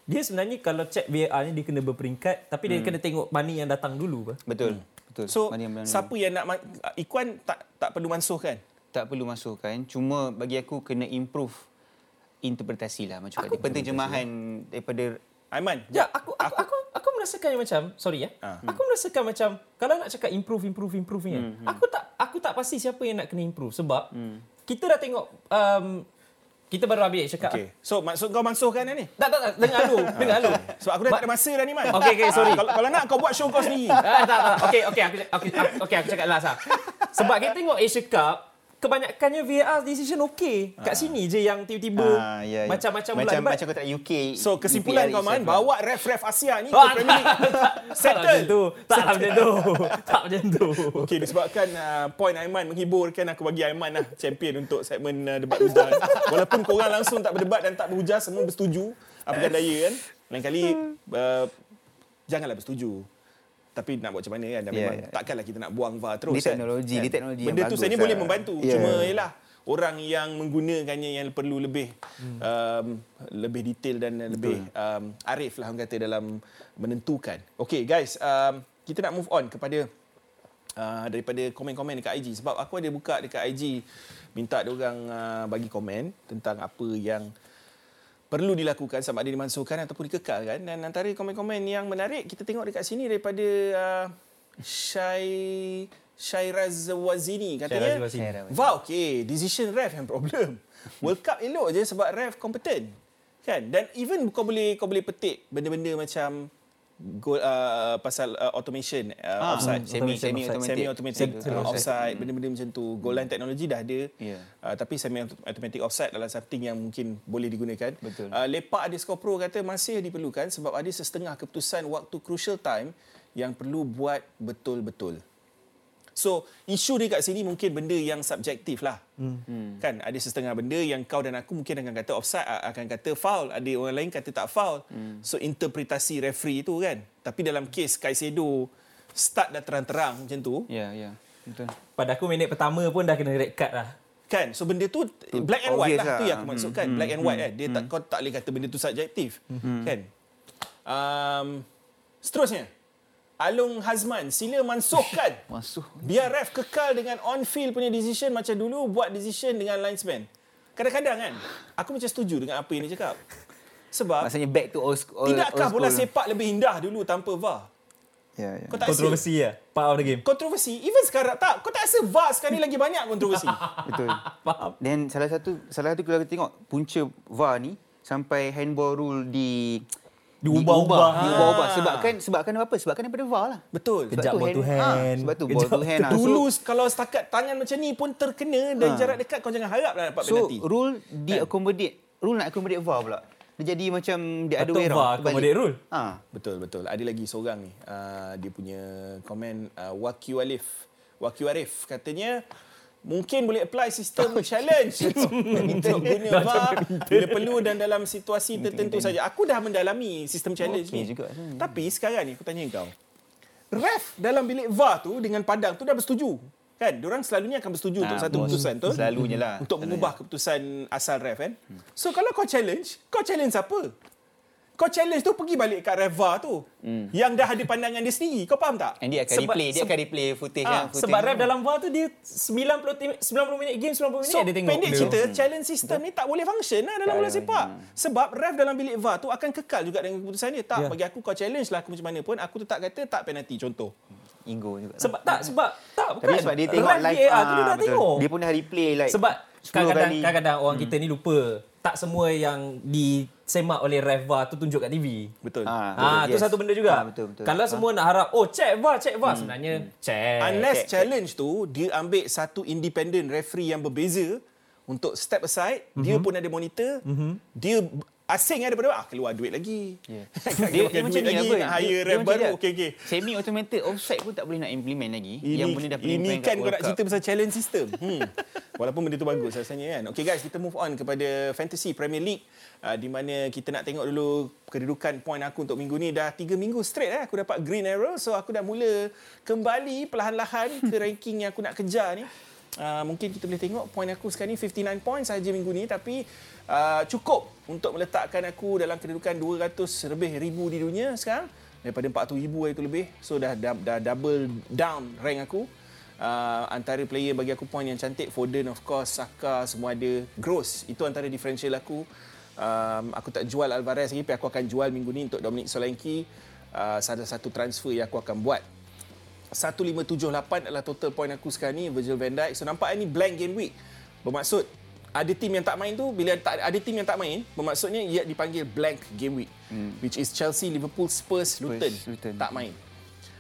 dia sebenarnya kalau check VAR ni dia kena berperingkat tapi dia kena tengok mana yang datang dulu apa. Betul. Betul. So Mana yang siapa yang nak Ikuan tak tak perlu mansuh kan? tak perlu masukkan cuma bagi aku kena improve interpretasi lah macam tadi penterjemahan daripada Aiman, Ya, aku aku aku, aku merasakan yang macam sorry ya. Ah. Aku merasakan macam kalau nak cakap improve improve improve ni. Hmm, kan, Aku tak aku tak pasti siapa yang nak kena improve sebab kita dah tengok um, kita baru habis cakap. Okey. So maksud kau mansuhkan ni? Tak tak tak dengar dulu, dengar dulu. Sebab aku dah tak ada masa dah ni Man. Okey, okey, sorry. Ah, kalau, kalau nak kau buat show kau sendiri. Ah, tak, tak. Okey, okey, aku okey, aku, aku cakap last ah. Sebab kita tengok Asia Cup, kebanyakannya VAR decision okey. Kat sini je yang tiba-tiba Ah, ya, ya. macam-macam pula. macam But- macam kau tak UK So kesimpulan kau itself lah. bawa ref-ref Asia ni ke Ah, Premier League. [laughs] tak macam Settle. tu. Tak macam tu. Tak macam tu. [laughs] Okey, disebabkan uh, point Aiman menghiburkan aku bagi Aiman lah champion untuk segmen uh, debat hujan. [laughs] Walaupun korang langsung tak berdebat dan tak berhujah, semua bersetuju. Apa daya kan? Lain kali uh, janganlah bersetuju. Tapi nak buat macam mana kan? Dan Ya, memang ya. takkanlah kita nak buang VAR terus Dia kan? teknologi, dia teknologi yang Benda tu saya ni lah. boleh membantu. Ya. Cuma yalah orang yang menggunakannya yang perlu lebih Hmm. um, lebih detail dan lebih um, arif lah orang kata dalam menentukan. Okay guys, um, kita nak move on kepada uh, daripada komen-komen dekat IG sebab aku ada buka dekat IG minta dia orang uh, bagi komen tentang apa yang perlu dilakukan sama ada dimansuhkan ataupun dikekalkan dan antara komen-komen yang menarik kita tengok dekat sini daripada uh, Syai Syairaz Wazini katanya Syairaz Wazini. VAR okey decision ref yang problem. [laughs] World Cup elok je sebab ref kompeten kan? Dan even kau boleh kau boleh petik benda-benda macam goal uh, pasal uh, automation uh, offside. semi semi automatic semi automatic. Semi- uh, offside. offside benda-benda macam tu. Goal line teknologi dah ada. Ya. uh, tapi semi automatic offside adalah something yang mungkin boleh digunakan. Betul. uh, lepak ada score pro kata masih diperlukan sebab ada setengah keputusan waktu crucial time yang perlu buat betul-betul So, isu dia kat sini mungkin benda yang subjektif lah. Hmm. Kan, ada setengah benda yang kau dan aku mungkin akan kata offside, akan kata foul. Ada orang lain kata tak foul. Hmm. So, interpretasi referee tu kan. Tapi dalam kes Kaisedo, start dah terang-terang macam tu. ya ya betul Pada aku minit pertama pun dah kena red card lah. Kan, so benda tu black and white obvious lah. Tu lah. yang aku maksudkan. Black and white kan. Dia tak, kau tak boleh kata benda tu subjektif. Kan. Um, seterusnya. Alung Hazman, sila mansuhkan. [laughs] masuk Biar ref kekal dengan on-field punya decision macam dulu buat decision dengan linesman. Kadang-kadang kan, aku macam setuju dengan apa yang dia cakap. Sebab maksudnya back to old school tidakkah old bola sepak lebih indah dulu tanpa VAR? ya ya Kau tak? Kontroversi lah. Part of the game. Kontroversi. Even sekarang tak. Kau tak rasa VAR sekarang ni lagi banyak kontroversi? [laughs] betul Faham. dan salah satu salah satu kalau kita tengok punca VAR ni sampai handball rule di Diubah-ubah. diubah-ubah sebabkan sebabkan apa sebabkan daripada VAR lah Betul. Sebab Kejap tu ball to hand- hand. Ah, sebab tu ball Kejap to hand lah. Dulu So, kalau setakat tangan macam ni pun terkena dan Ha. jarak dekat kau jangan harap lah dapat so penalti. rule di accommodate rule nak accommodate VAR pula. Dia jadi macam dia ada way VAR round. accommodate rule. Ha. Betul betul. Ada lagi seorang ni. Uh, dia punya komen uh, Waki Alif. Waki Arif katanya mungkin boleh apply sistem challenge [laughs] untuk guna VAR bila perlu dan dalam situasi tertentu saja. Aku dah mendalami sistem challenge Okey ni. juga. Hmm. Tapi sekarang ni aku tanya kau. Ref dalam bilik VAR tu dengan padang tu dah bersetuju. Kan? Diorang selalunya akan bersetuju untuk satu keputusan tu. Selalunya lah. Untuk mengubah keputusan asal ref kan. So kalau kau challenge, kau challenge siapa? Kau challenge tu pergi balik kat ref VAR tu. Yang dah ada pandangan dia sendiri. Kau faham tak? And dia akan Sebab- replay, dia akan replay footage Ah, yang footage Sebab ref dalam VAR tu dia 90 tim- 90 minit game 90 minit So, dia tengok. pendek cerita, challenge system ni tak boleh function lah dalam bola sepak. Sebab ref dalam bilik VAR tu akan kekal juga dengan keputusan dia. Tak, Ya. bagi aku kau challenge lah aku macam mana pun, aku tetap kata tak penalti contoh. Ego juga. Sebab tak sebab tak bukan. Tapi sebab dia tengok live VAR tu ah, dia dah betul. tengok. Dia pun dah replay like Sebab 10 kadang-kadang kadang-kadang orang Hmm. kita ni lupa tak semua yang disemak oleh ref VAR tu tunjuk kat TV. Betul. Ah, betul, tu yes. satu benda juga. Ah, betul, betul. Kalau semua nak harap, oh check VAR, check VAR. Sebenarnya check. Unless check, challenge tu dia ambil satu independent referee yang berbeza untuk step aside, dia pun ada monitor, dia asing lah daripada ah keluar duit lagi. Yeah. [laughs] dia, dia macam ni lagi nak hire ref baru. Okey okey. Semi automated offside pun tak boleh nak implement lagi. Ini, yang benda dah pernah ini implement kan kau nak cerita pasal challenge system. Hmm. [laughs] Walaupun benda tu bagus rasanya kan. Okay guys, kita move on kepada Fantasy Premier League. Uh, di mana kita nak tengok dulu kedudukan poin aku untuk minggu ni. Dah 3 minggu straight eh, aku dapat green arrow. So aku dah mula kembali perlahan-lahan ke ranking yang aku nak kejar ni. Uh, mungkin kita boleh tengok poin aku sekarang ni 59 poin sahaja minggu ni tapi uh, cukup untuk meletakkan aku dalam kedudukan 200 lebih ribu di dunia sekarang daripada 400 ribu itu lebih. So dah, dah dah double down rank aku. Uh, antara player bagi aku poin yang cantik Foden of course Saka semua ada. Gross itu antara differential aku. Um, aku tak jual Alvarez lagi tapi aku akan jual minggu ni untuk Dominic Solanke. Uh, salah satu transfer yang aku akan buat 1578 adalah total point aku sekarang ni Virgil van Dijk. So nampak ni blank game week. Bermaksud ada tim yang tak main tu bila tak ada tim yang tak main bermaksudnya ia dipanggil blank game week hmm. which is Chelsea, Liverpool, Spurs, Luton, Luton. tak main.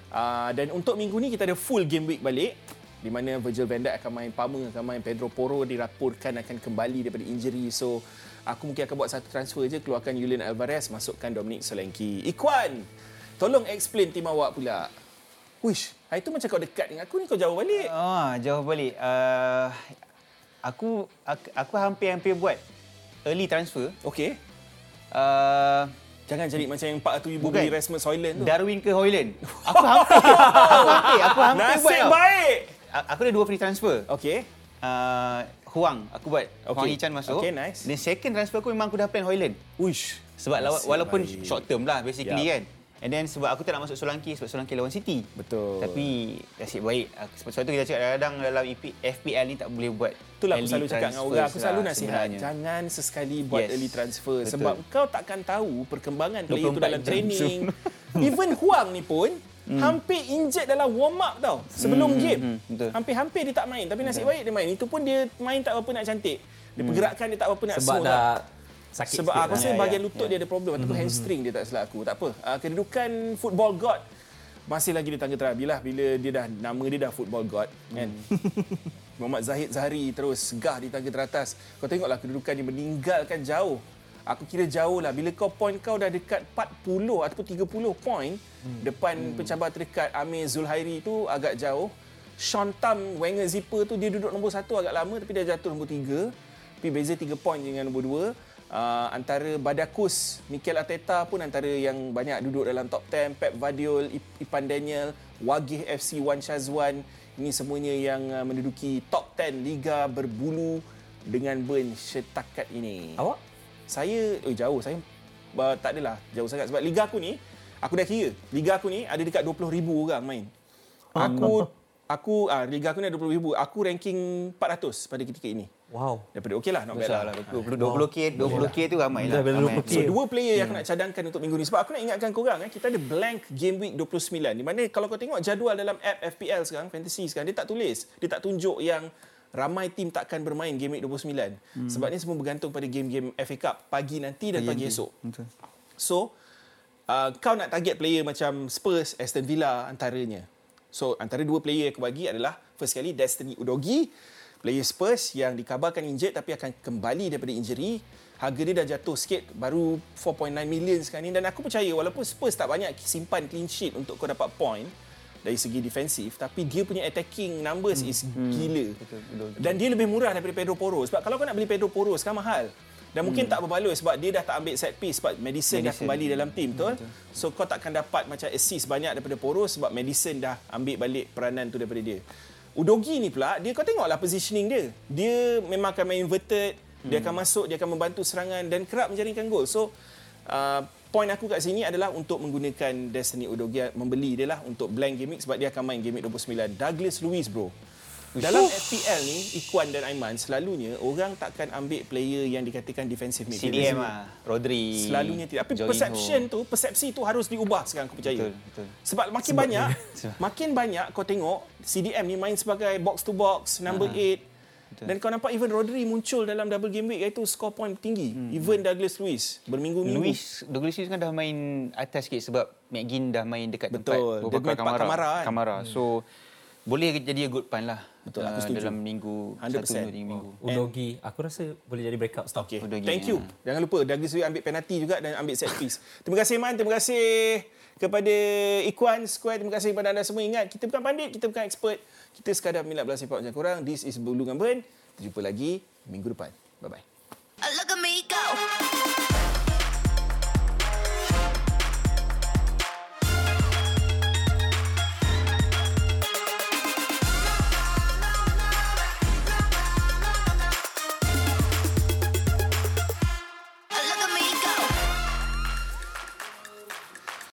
Uh, dan untuk minggu ni kita ada full game week balik di mana Virgil van Dijk akan main, Palmer akan main, Pedro Porro dilaporkan akan kembali daripada injury. So aku mungkin akan buat satu transfer je keluarkan Julian Alvarez masukkan Dominic Solanke. Ikwan, tolong explain tim awak pula. Wish, hari tu macam kau dekat dengan aku ni kau jauh balik. Ah, jauh balik. Uh, aku, aku hampir-hampir buat early transfer. Okey. Uh, Jangan cari macam yang 400 ribu Bukan. beli Rasmus Hoyland tu. Darwin ke Hoyland. [laughs] Aku hampir. aku hampir. Aku hampir buat Nasib tau. baik. A- Aku ada dua free transfer. Okey. Uh, Huang aku buat. Okey. Huang Hichan masuk. Okey, nice. Dan second transfer aku memang aku dah plan Hoyland. Wish. Sebab Nasib walaupun baik. short term lah basically Yup. kan. And then sebab aku tak nak masuk Solanke sebab Solanke lawan City. Betul. Tapi nasib baik. Aku- Sebab tu kita cakap kadang-kadang dalam EP, FPL ni tak boleh buat Itulah aku selalu cakap dengan orang. Aku selalu lah nasihat. sebenarnya. Jangan sesekali buat Yes. early transfer. Betul. Sebab kau takkan tahu perkembangan player tu 24 dalam jam training. [laughs] Even Huang ni pun hampir injet dalam warm up tau. Sebelum game. hmm, betul. Hampir-hampir dia tak main. Tapi nasib baik dia main. Itu pun dia main tak apa nak cantik. Dia pergerakan dia tak apa nak Sebab smooth dah lah. Sakit Sebab sikit aku lah. rasa Ya, bahagian ya, lutut dia ada problem ataupun hamstring dia tak silap aku. Tak apa. Uh, kedudukan football god masih lagi di tangga terapi lah bila dia dah nama dia dah football god kan. [laughs] Muhammad Zahid Zahari terus gah di tangga teratas. Kau tengoklah kedudukan dia meninggalkan jauh. Aku kira jauh lah. Bila kau point kau dah dekat 40 ataupun 30 point hmm. depan hmm. pencabar terdekat Amir Zulhairi tu agak jauh. Sean Tam Wenger Zipper tu dia duduk nombor satu agak lama tapi dia jatuh nombor tiga. Tapi beza 3 point dengan nombor dua. Uh, antara Badakus, Mikel Arteta pun antara yang banyak duduk dalam top 10. Pep Guardiola, Ip- Ipan Daniel, Wagih FC, Wan Shazwan. Ini semuanya yang uh, menduduki top 10 Liga berbulu dengan Burn setakat ini. Awak? Saya oh jauh saya uh, tak adalah jauh sangat sebab liga aku ni aku dah kira. Liga aku ni ada dekat 20,000 orang main. Aku aku ah liga aku ni ada 20,000. Aku ranking 400 pada ketika ini. Wow. Daripada okey lah, not bad lah. 20k 20k tu ramai lah. Ramai. 20K. So dua player yang aku nak cadangkan untuk minggu ni sebab aku nak ingatkan korang eh kita ada blank game week 29 di mana kalau kau tengok jadual dalam app FPL sekarang fantasy sekarang dia tak tulis dia tak tunjuk yang ramai tim takkan bermain game week 29 hmm. sebab ni semua bergantung pada game-game FA Cup pagi nanti dan pagi esok Betul. So uh, kau nak target player macam Spurs, Aston Villa antaranya. So antara dua player yang aku bagi adalah first kali Destiny Udogi, player Spurs yang dikabarkan injured tapi akan kembali daripada injury. Harga dia dah jatuh sikit baru 4.9 million sekarang ni dan aku percaya walaupun Spurs tak banyak simpan clean sheet untuk kau dapat point dari segi defensif tapi dia punya attacking numbers is gila. Dan dia lebih murah daripada Pedro Porro sebab kalau kau nak beli Pedro Porro sekarang mahal. Dan mungkin tak berbaloi sebab dia dah tak ambil set piece sebab Madison, dah Madison. kembali dalam tim betul. So kau takkan dapat macam assist banyak daripada Porro sebab Madison dah ambil balik peranan tu daripada dia. Udogi ni pula, dia kau tengoklah positioning dia. Dia memang akan main inverted, dia akan masuk, dia akan membantu serangan dan kerap menjaringkan gol. So, uh, point aku kat sini adalah untuk menggunakan Destiny Udogi membeli dia lah untuk blank week sebab dia akan main week 29. Douglas Luiz bro. Dalam FPL ni, Ikuan dan Aiman selalunya orang takkan ambil player yang dikatakan defensive midfielder. CDM lah. Rodri. Selalunya tidak. Tapi Jorginho. perception tu, persepsi tu harus diubah sekarang aku percaya. Betul, betul. Sebab makin Sebab banyak, [laughs] makin banyak kau tengok CDM ni main sebagai box to box, number 8. Dan kau nampak even Rodri muncul dalam double game week iaitu score point tinggi. Hmm. Even Douglas Luiz berminggu-minggu. Luis Douglas Luiz kan dah main atas sikit sebab McGinn dah main dekat Betul. tempat Dia main tempat Kamara kan? Kamara. So boleh jadi a good punt lah. Betul, aku uh, setuju. Dalam minggu 100%. satu tiga minggu. Udogi, aku rasa boleh jadi backup stop. Okay. Udogi, Thank you. ya. Jangan lupa Douglas Luiz ambil penalti juga dan ambil set piece. terima kasih Man, terima kasih kepada Ikuan Square, terima kasih kepada anda semua. Ingat, kita bukan pandit, kita bukan expert. Kita sekadar minat belah sepak macam korang. This is Bulu dengan Ben. Kita jumpa lagi minggu depan. Bye-bye. Look at me go.